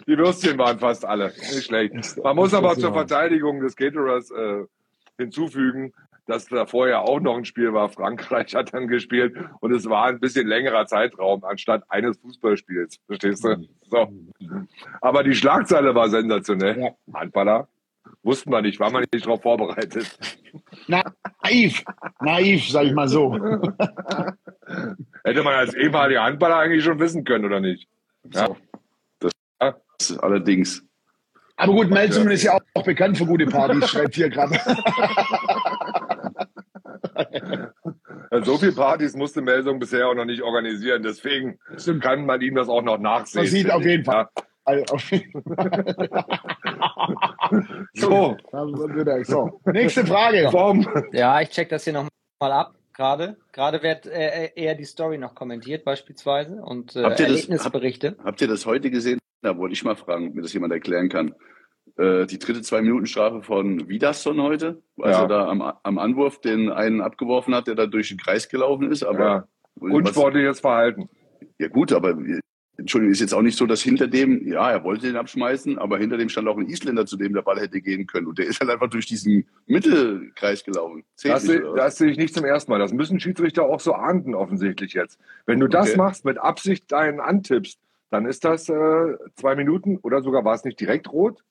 Die Würstchen waren fast alle. Nicht schlecht. Man muss aber zur Verteidigung des Caterers äh, hinzufügen, dass da vorher auch noch ein Spiel war. Frankreich hat dann gespielt und es war ein bisschen längerer Zeitraum anstatt eines Fußballspiels. Verstehst du? So. Aber die Schlagzeile war sensationell. Ja. Handballer wussten wir nicht, waren wir nicht darauf vorbereitet. Naiv, naiv, sag ich mal so. Hätte man als ehemaliger Handballer eigentlich schon wissen können, oder nicht? Ja. Allerdings. Aber gut, Melzungen ist ja auch, auch bekannt für gute Partys, schreibt hier gerade. So viele Partys musste Melsung bisher auch noch nicht organisieren. Deswegen kann man ihm das auch noch nachsehen. Man sieht auf jeden Fall. Also, So, so, nächste Frage. Form. Ja, ich check das hier nochmal ab, gerade. Gerade wird äh, eher die Story noch kommentiert, beispielsweise, und äh, Habt ihr das- Erlebnisberichte. Habt ihr das heute gesehen? Da wollte ich mal fragen, ob mir das jemand erklären kann. Äh, die dritte Zwei-Minuten-Strafe von Vidasson heute, als Ja. er da am, am Anwurf den einen abgeworfen hat, der da durch den Kreis gelaufen ist. Aber Ja. was, Unsportliches Verhalten. ja gut, aber Entschuldigung, ist jetzt auch nicht so, dass hinter dem, ja, er wollte den abschmeißen, aber hinter dem stand auch ein Isländer, zu dem der Ball hätte gehen können. Und der ist halt einfach durch diesen Mittelkreis gelaufen. Das, nicht, se- das sehe ich nicht zum ersten Mal. Das müssen Schiedsrichter auch so ahnden, offensichtlich jetzt. Wenn du das Okay. machst, mit Absicht deinen antippst, dann ist das äh, zwei Minuten oder sogar war es nicht direkt rot?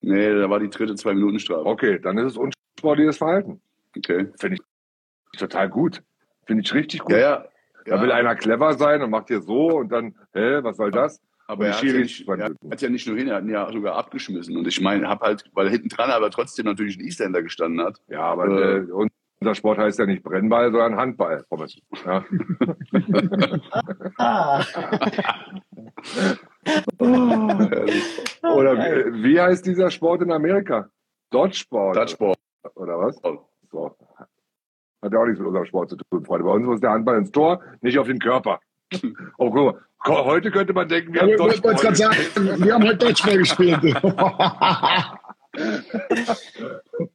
Nee, da war die dritte Zwei-Minuten-Strafe. Okay, dann ist es unsportliches Verhalten. Okay. Finde ich total gut. Finde ich richtig gut. Ja, ja. Da ja. will einer clever sein und macht hier so und dann, hä, was soll das? Aber er hat, ja nicht, er hat ja nicht nur hin, er hat ihn ja sogar abgeschmissen. Und ich meine, hab halt, weil hinten dran aber trotzdem natürlich ein Isländer gestanden hat. Ja, aber Äh. äh, unser Sport heißt ja nicht Brennball, sondern Handball. Pommes. Ja. Ah. Oder wie, wie heißt dieser Sport in Amerika? Dodgeball. Touchball. Oder was? So. Hat ja auch nichts mit unserem Sport zu tun, Freunde. Bei uns muss der Handball ins Tor, nicht auf den Körper. Oh, guck mal. Heute könnte man denken, wir Ja, haben wollte Dodgeball. sagen, wir haben heute Deutschball gespielt.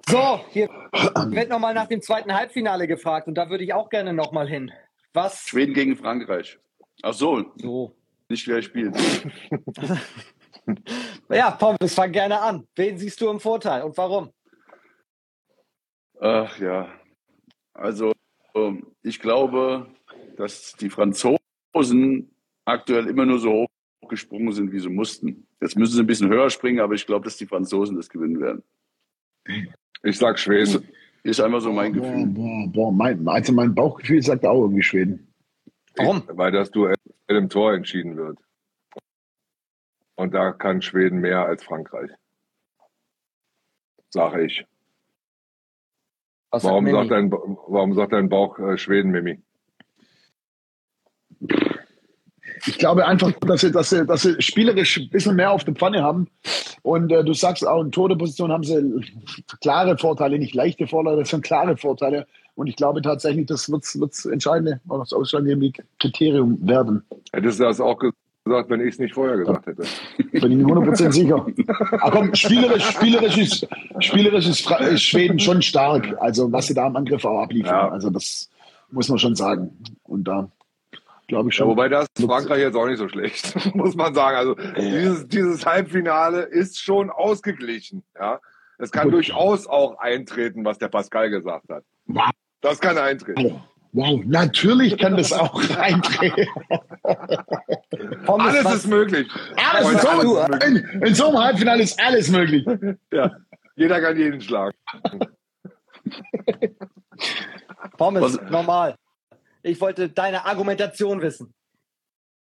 So, hier wird nochmal nach dem zweiten Halbfinale gefragt und da würde ich auch gerne nochmal hin. Was? Schweden gegen Frankreich. Ach so, So. Nicht wer spielt. Ja, Pommes, fang gerne an. Wen siehst du im Vorteil und warum? Ach ja. Also, ähm, ich glaube, dass die Franzosen aktuell immer nur so hoch gesprungen sind, wie sie mussten. Jetzt müssen sie ein bisschen höher springen, aber ich glaube, dass die Franzosen das gewinnen werden. Ich sag Schweden. Ist einfach so mein boah, Gefühl. boah, boah, mein, also mein Bauchgefühl sagt auch irgendwie Schweden. Warum? Weil das Duell im Tor entschieden wird. Und da kann Schweden mehr als Frankreich. Sage ich. Was Warum sagt, dein, warum sagt dein Bauch äh, Schweden, Mimi? Ich glaube einfach, dass sie, dass sie, dass sie spielerisch ein bisschen mehr auf der Pfanne haben. Und äh, du sagst auch in Todeposition haben sie klare Vorteile, nicht leichte Vorteile, das sind klare Vorteile. Und ich glaube tatsächlich, das wird das entscheidende oder das ausschlaggebende Kriterium werden. Hättest du das auch gesagt, wenn ich es nicht vorher gesagt hätte? Bin ich mir 100% sicher. Aber komm, spielerisch, spielerisch, ist, spielerisch ist, Fra- Schweden schon stark. Also was sie da im Angriff auch abliefern. Ja. Also das muss man schon sagen. Und da glaube ich Ja, schon. wobei das Frankreich jetzt auch nicht so schlecht, muss man sagen. Also dieses, dieses Halbfinale ist schon ausgeglichen. Ja, es kann Gut. durchaus auch eintreten, was der Pascal gesagt hat. Wow. Das kann eintreten. Wow, natürlich kann das auch reintreten. Pommes, Alles was- ist möglich. Alles in, so, alles möglich. in, in so einem Halbfinale ist alles möglich. Ja. Jeder kann jeden schlagen. Pommes, Was- normal. Ich wollte deine Argumentation wissen.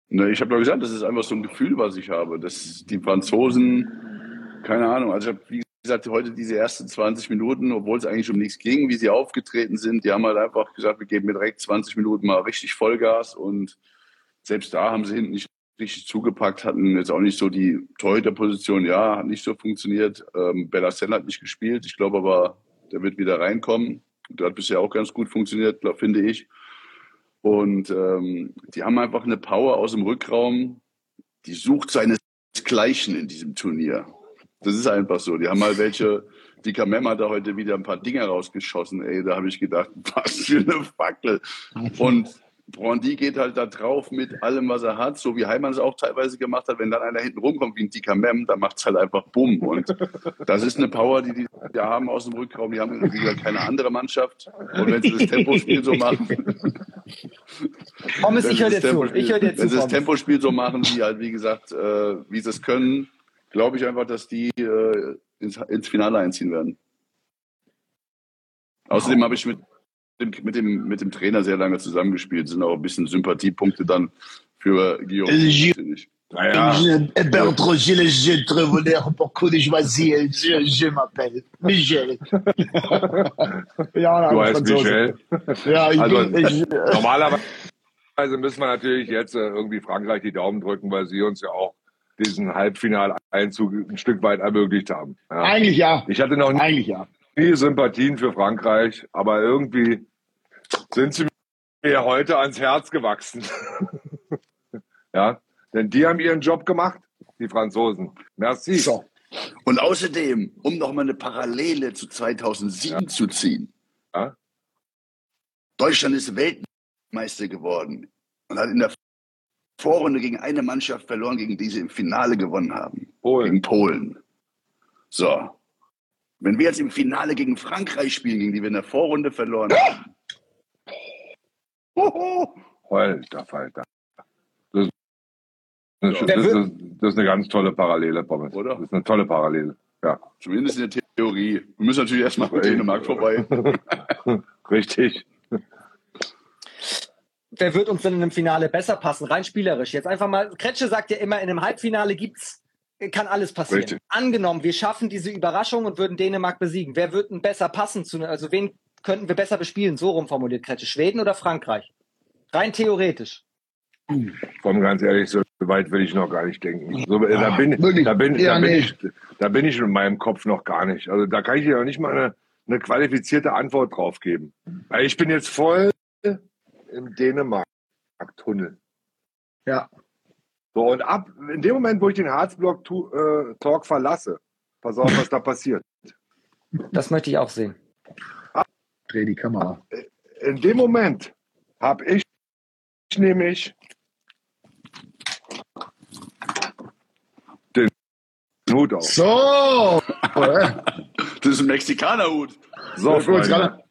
Ne, ich habe doch gesagt, das ist einfach so ein Gefühl, was ich habe. Dass die Franzosen, keine Ahnung, also ich habe, wie gesagt, heute diese ersten 20 Minuten, obwohl es eigentlich um nichts ging, wie sie aufgetreten sind, die haben halt einfach gesagt, wir geben mir direkt 20 Minuten mal richtig Vollgas und selbst da haben sie hinten nicht richtig zugepackt, hatten jetzt auch nicht so die Torhüterposition, ja, hat nicht so funktioniert. Ähm, Bellassel hat nicht gespielt, ich glaube aber, der wird wieder reinkommen. Der hat bisher auch ganz gut funktioniert, finde ich. Und ähm, die haben einfach eine Power aus dem Rückraum, die sucht seinesgleichen in diesem Turnier. Das ist einfach so. Die haben mal welche, die Kamem hat da heute wieder ein paar Dinger rausgeschossen, ey, da habe ich gedacht, was für eine Fackel. Und Brandy geht halt da drauf mit allem, was er hat, so wie Heimann es auch teilweise gemacht hat. Wenn dann einer hinten rumkommt wie ein Dika Mem, dann macht's halt einfach Bumm. Und das ist eine Power, die die da haben aus dem Rückraum. Die haben gesagt keine andere Mannschaft. Und wenn sie das Tempospiel so machen, Pommes, wenn ich höre dir zu. Ich höre dir Wenn zu. sie das. Tempospiel so machen, wie halt, wie gesagt, äh, wie sie es können, glaube ich einfach, dass die äh, ins, ins Finale einziehen werden. Außerdem habe ich mit dem, mit, dem, mit dem Trainer sehr lange zusammengespielt. Sind auch ein bisschen Sympathiepunkte dann für Guillaume. Finde ich. Naja, Je- Bertrand, j'ai le jeu très voleur pour que je choisir. Je, je m'appelle Michel. ja, du heißt. Michel. Ja, ich Also, bin, ich, Normalerweise müssen wir natürlich jetzt äh, irgendwie Frankreich die Daumen drücken, weil sie uns ja auch diesen Halbfinaleinzug ein Stück weit ermöglicht haben. Ja. eigentlich ja. Ich hatte noch nie Eigentlich ja. Sympathien für Frankreich, aber irgendwie sind sie mir heute ans Herz gewachsen. ja, denn die haben ihren Job gemacht, die Franzosen. Merci. So. Und außerdem, um nochmal eine Parallele zu 2007 zu ziehen. Ja. Deutschland ist Weltmeister geworden und hat in der Vorrunde gegen eine Mannschaft verloren, gegen die sie im Finale gewonnen haben. Polen. Gegen Polen. So. Wenn wir jetzt im Finale gegen Frankreich spielen, gegen die wir in der Vorrunde verloren haben. Hoho. Alter Falter. Das, das, das, das, ist eine ganz tolle Parallele, Pommes. Oder? Das ist eine tolle Parallele. Ja, Zumindest in der Theorie. Wir müssen natürlich erstmal an Dänemark vorbei. richtig. Wer wird uns denn in einem Finale besser passen? Rein spielerisch. Jetzt einfach mal, Kretsche sagt ja immer, in einem Halbfinale gibt's, kann alles passieren. Richtig. Angenommen, wir schaffen diese Überraschung und würden Dänemark besiegen. Wer wird denn besser passen zu, also wen könnten wir besser bespielen? So rum formuliert Kretsche. Schweden oder Frankreich? Rein theoretisch. Komm, ganz ehrlich, so weit will ich noch gar nicht denken. So, äh, da, bin, da, bin, Ja, da, bin nee. ich, da bin ich in meinem Kopf noch gar nicht. Also da kann ich dir noch nicht mal eine, eine qualifizierte Antwort drauf geben. Weil ich bin jetzt voll im Dänemark-Tunnel. Ja. So, und ab, in dem Moment, wo ich den Harzblock-Talk verlasse, pass auf, was da passiert. Das möchte ich auch sehen. Dreh die Kamera. In dem Moment habe ich nämlich den Hut auf. So. Äh, Das ist ein Mexikanerhut. So, Freunde.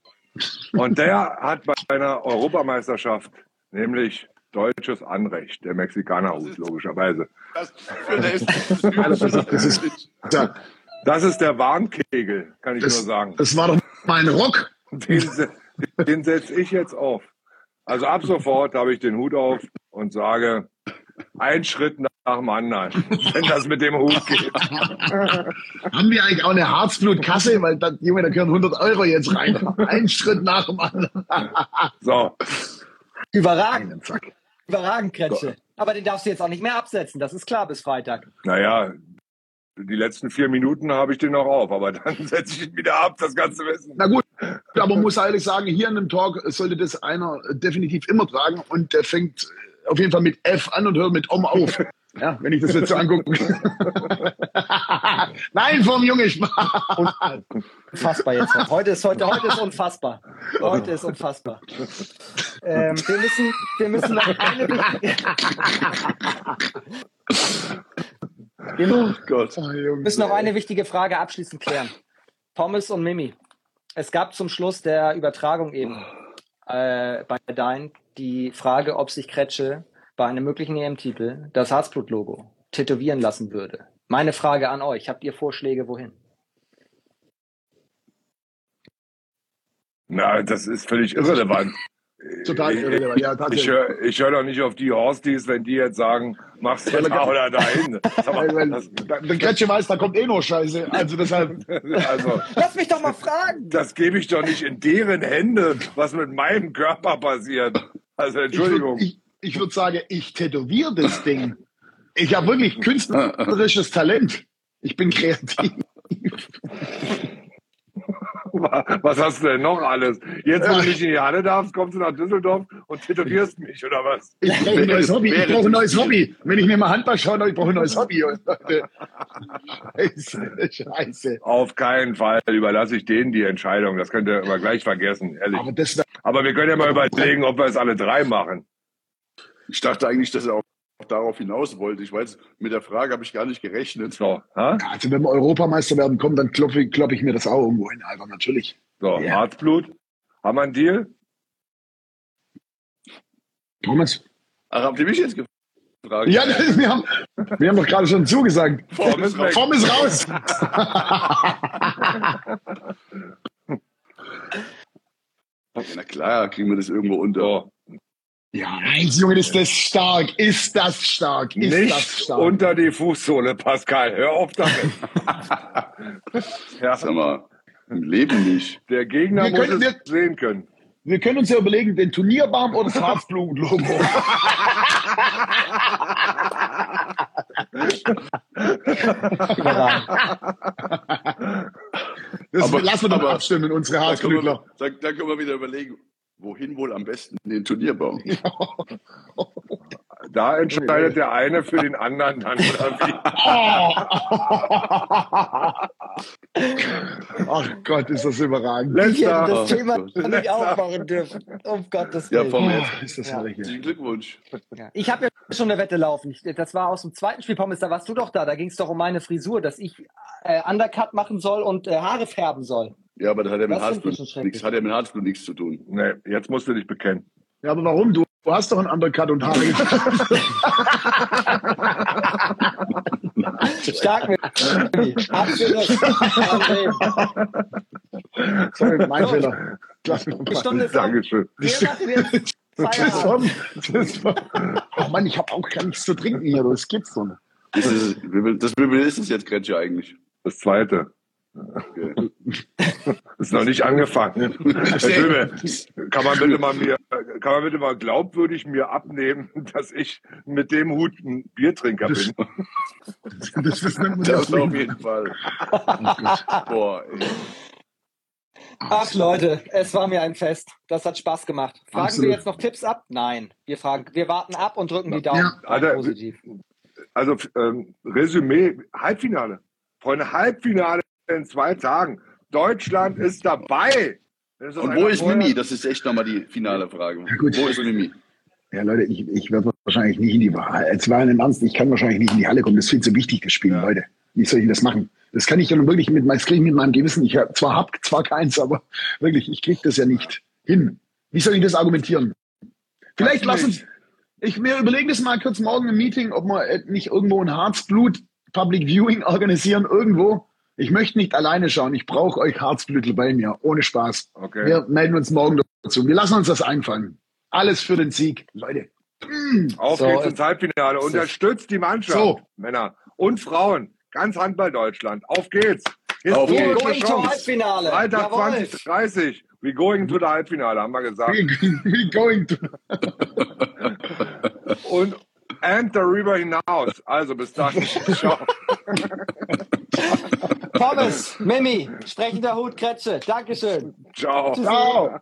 Und der hat bei einer Europameisterschaft nämlich deutsches Anrecht, der Mexikanerhut, logischerweise. Das das ist, Das der Warnkegel, kann ich das, nur sagen. das war doch mein Rock. Den, den setze ich jetzt auf. Also ab sofort habe ich den Hut auf und sage, ein Schritt nach dem anderen, wenn das mit dem Hut geht. Haben wir eigentlich auch eine Harzblutkasse? Weil da, Junge, da gehören 100 Euro jetzt rein. Ein Schritt nach dem anderen. So, Überragend. Zack. Überragend, Kretsche. Aber den darfst du jetzt auch nicht mehr absetzen, das ist klar bis Freitag. Naja, die letzten vier Minuten habe ich den noch auf, aber dann setze ich ihn wieder ab, das ganze Wissen. Na gut, aber man muss ehrlich sagen, hier in dem Talk sollte das einer definitiv immer tragen und der fängt auf jeden Fall mit F an und hört mit Om auf. Ja, wenn ich das jetzt so angucke. Nein, vom Junge Spaß. Unfassbar jetzt. Heute ist, heute, heute ist unfassbar. Heute ist unfassbar. Ähm, wir, müssen, wir müssen noch eine wichtige, wir Oh Gott. müssen noch eine wichtige Frage abschließend klären. Thomas und Mimi. Es gab zum Schluss der Übertragung eben äh, bei Dein die Frage, ob sich Kretsche bei einem möglichen EM-Titel das Herzblut-Logo tätowieren lassen würde. Meine Frage an euch, habt ihr Vorschläge wohin? Na, das ist völlig irrelevant. Total Ich- irrelevant, ja, Ich tatsächlich. höre ich hör doch nicht auf die Horsties, wenn die jetzt sagen, mach's da oder dahin. Der Kretsche weiß, da kommt eh nur Scheiße. Also deshalb. also, Lass mich doch mal fragen! das gebe ich doch nicht in deren Hände, was mit meinem Körper passiert. Also Entschuldigung. Ich, würd- ich, ich würde sagen, ich tätowiere das Ding. Ich habe wirklich künstlerisches Talent. Ich bin kreativ. Was hast du denn noch alles? Jetzt, wo du nicht in die Halle darfst, kommst du nach Düsseldorf und tätowierst mich, oder was? Ich brauche ein neues Hobby. Ich brauche ein neues Hobby. Wenn ich mir mal Handball schaue, ich brauche ein neues Hobby. Scheiße, Scheiße. Auf keinen Fall überlasse ich denen die Entscheidung. Das könnt ihr immer gleich vergessen, ehrlich. Aber das, Aber wir können ja mal überlegen, ob wir es alle drei machen. Ich dachte eigentlich, dass er auch darauf hinaus wollte. Ich weiß, mit der Frage habe ich gar nicht gerechnet. So, also wenn wir Europameister werden, kommen, dann klopfe ich, klopp ich mir das auch irgendwo hin, Alter, natürlich. so Ja. Herzblut. Haben wir einen Deal? Thomas? Ach, habt ihr mich jetzt gefragt? Ja, wir haben, wir haben doch gerade schon zugesagt. Form ist. Form ist raus. Na klar, kriegen wir das irgendwo unter. So. Ja, eins, Junge, ist das stark. Ist das stark. Ist das Nicht stark. unter die Fußsohle, Pascal. Hör auf damit. ja, Sag mal, im Leben nicht. der Gegner Wir muss können- es sehen können. Wir können uns ja überlegen, den Turnierbaum oder das. Das Aber- lassen wir doch aber- abstimmen, unsere wir, Herzblütler. da, da können wir wieder überlegen, wohin wohl am besten den Turnierbaum. Da entscheidet der eine für den anderen dann. Oder wie? Ach Gott, ist das überragend. Ich hätte Letzter. das Oh Thema Gott. nicht aufmachen dürfen. Um Gottes Ja, Willen. vom Oh, ist das Ja. Herzlichen Glückwunsch. Ja. Ich habe ja schon eine Wette laufen. Ich, das war aus dem zweiten Spiel, Pommes, da warst du doch da. Da ging es doch um meine Frisur, dass ich äh, Undercut machen soll und äh, Haare färben soll. Ja, aber das hat ja mit Das Herzblut nichts, hat ja mit Herzblut nichts zu tun. Nee, jetzt musst du dich bekennen. Ja, aber warum? Du, du hast doch einen Undercut und Haare. Stark mit. Sorry, mein Fehler. Lass mich Die mal. Stunde ist. Dankeschön. Das war, das war, oh Mann, ich habe auch gar nichts zu trinken hier. Das gibt's doch nicht. Das ist, das, viel ist es jetzt, Kretsche, eigentlich? Das zweite. Okay. Ist noch nicht angefangen. Herr Schöbe, kann man bitte mal mir, kann man bitte mal glaubwürdig mir abnehmen, dass ich mit dem Hut ein Biertrinker bin? Das, das nennt man Das auf jeden Fall. Boah, ey. Ach Leute, es war mir ein Fest. Das hat Spaß gemacht. Fragen Absolut. wir jetzt noch Tipps ab? Nein. Wir fragen, wir warten ab und drücken die Daumen. Ja. Alter, positiv. Also ähm, Resümee, Halbfinale. Freunde, Halbfinale in zwei Tagen. Deutschland ist dabei. Es das Und wo ist Mimi? Das ist echt nochmal die finale Frage. gut. Wo ist Mimi? Ja, Leute, ich, ich werde wahrscheinlich nicht in die Wahl. Jetzt war im Ernst, ich kann wahrscheinlich nicht in die Halle kommen. Das ist viel zu wichtig, das Spiel, Ja. Leute. Wie soll ich das machen? Das kann ich ja nun wirklich mit, das kriege ich mit meinem Gewissen. Ich hab, zwar hab zwar keins, aber wirklich, ich kriege das ja nicht hin. Wie soll ich das argumentieren? Vielleicht Weiß lass nicht. uns, ich mir überlegen das mal kurz morgen im Meeting, ob wir äh, nicht irgendwo ein Herzblut Public Viewing organisieren, irgendwo. Ich möchte nicht alleine schauen. Ich brauche euch Herzblütel bei mir, ohne Spaß. Okay. Wir melden uns morgen dazu. Wir lassen uns das einfallen. Alles für den Sieg, Leute. Auf So, geht's ins Halbfinale. Unterstützt die Mannschaft, So. Männer und Frauen. Ganz Handball Deutschland. Auf geht's. Auf Historische geht's. Going to Chance. Halbfinale. Freitag Jawohl. 2030. We going to the Halbfinale, haben wir gesagt. We going to Und and darüber hinaus. Also bis dann. Ciao. Pommes, Mimi, sprechender Hut, Kretsche. Dankeschön. Ciao. Tschüssi. Ciao.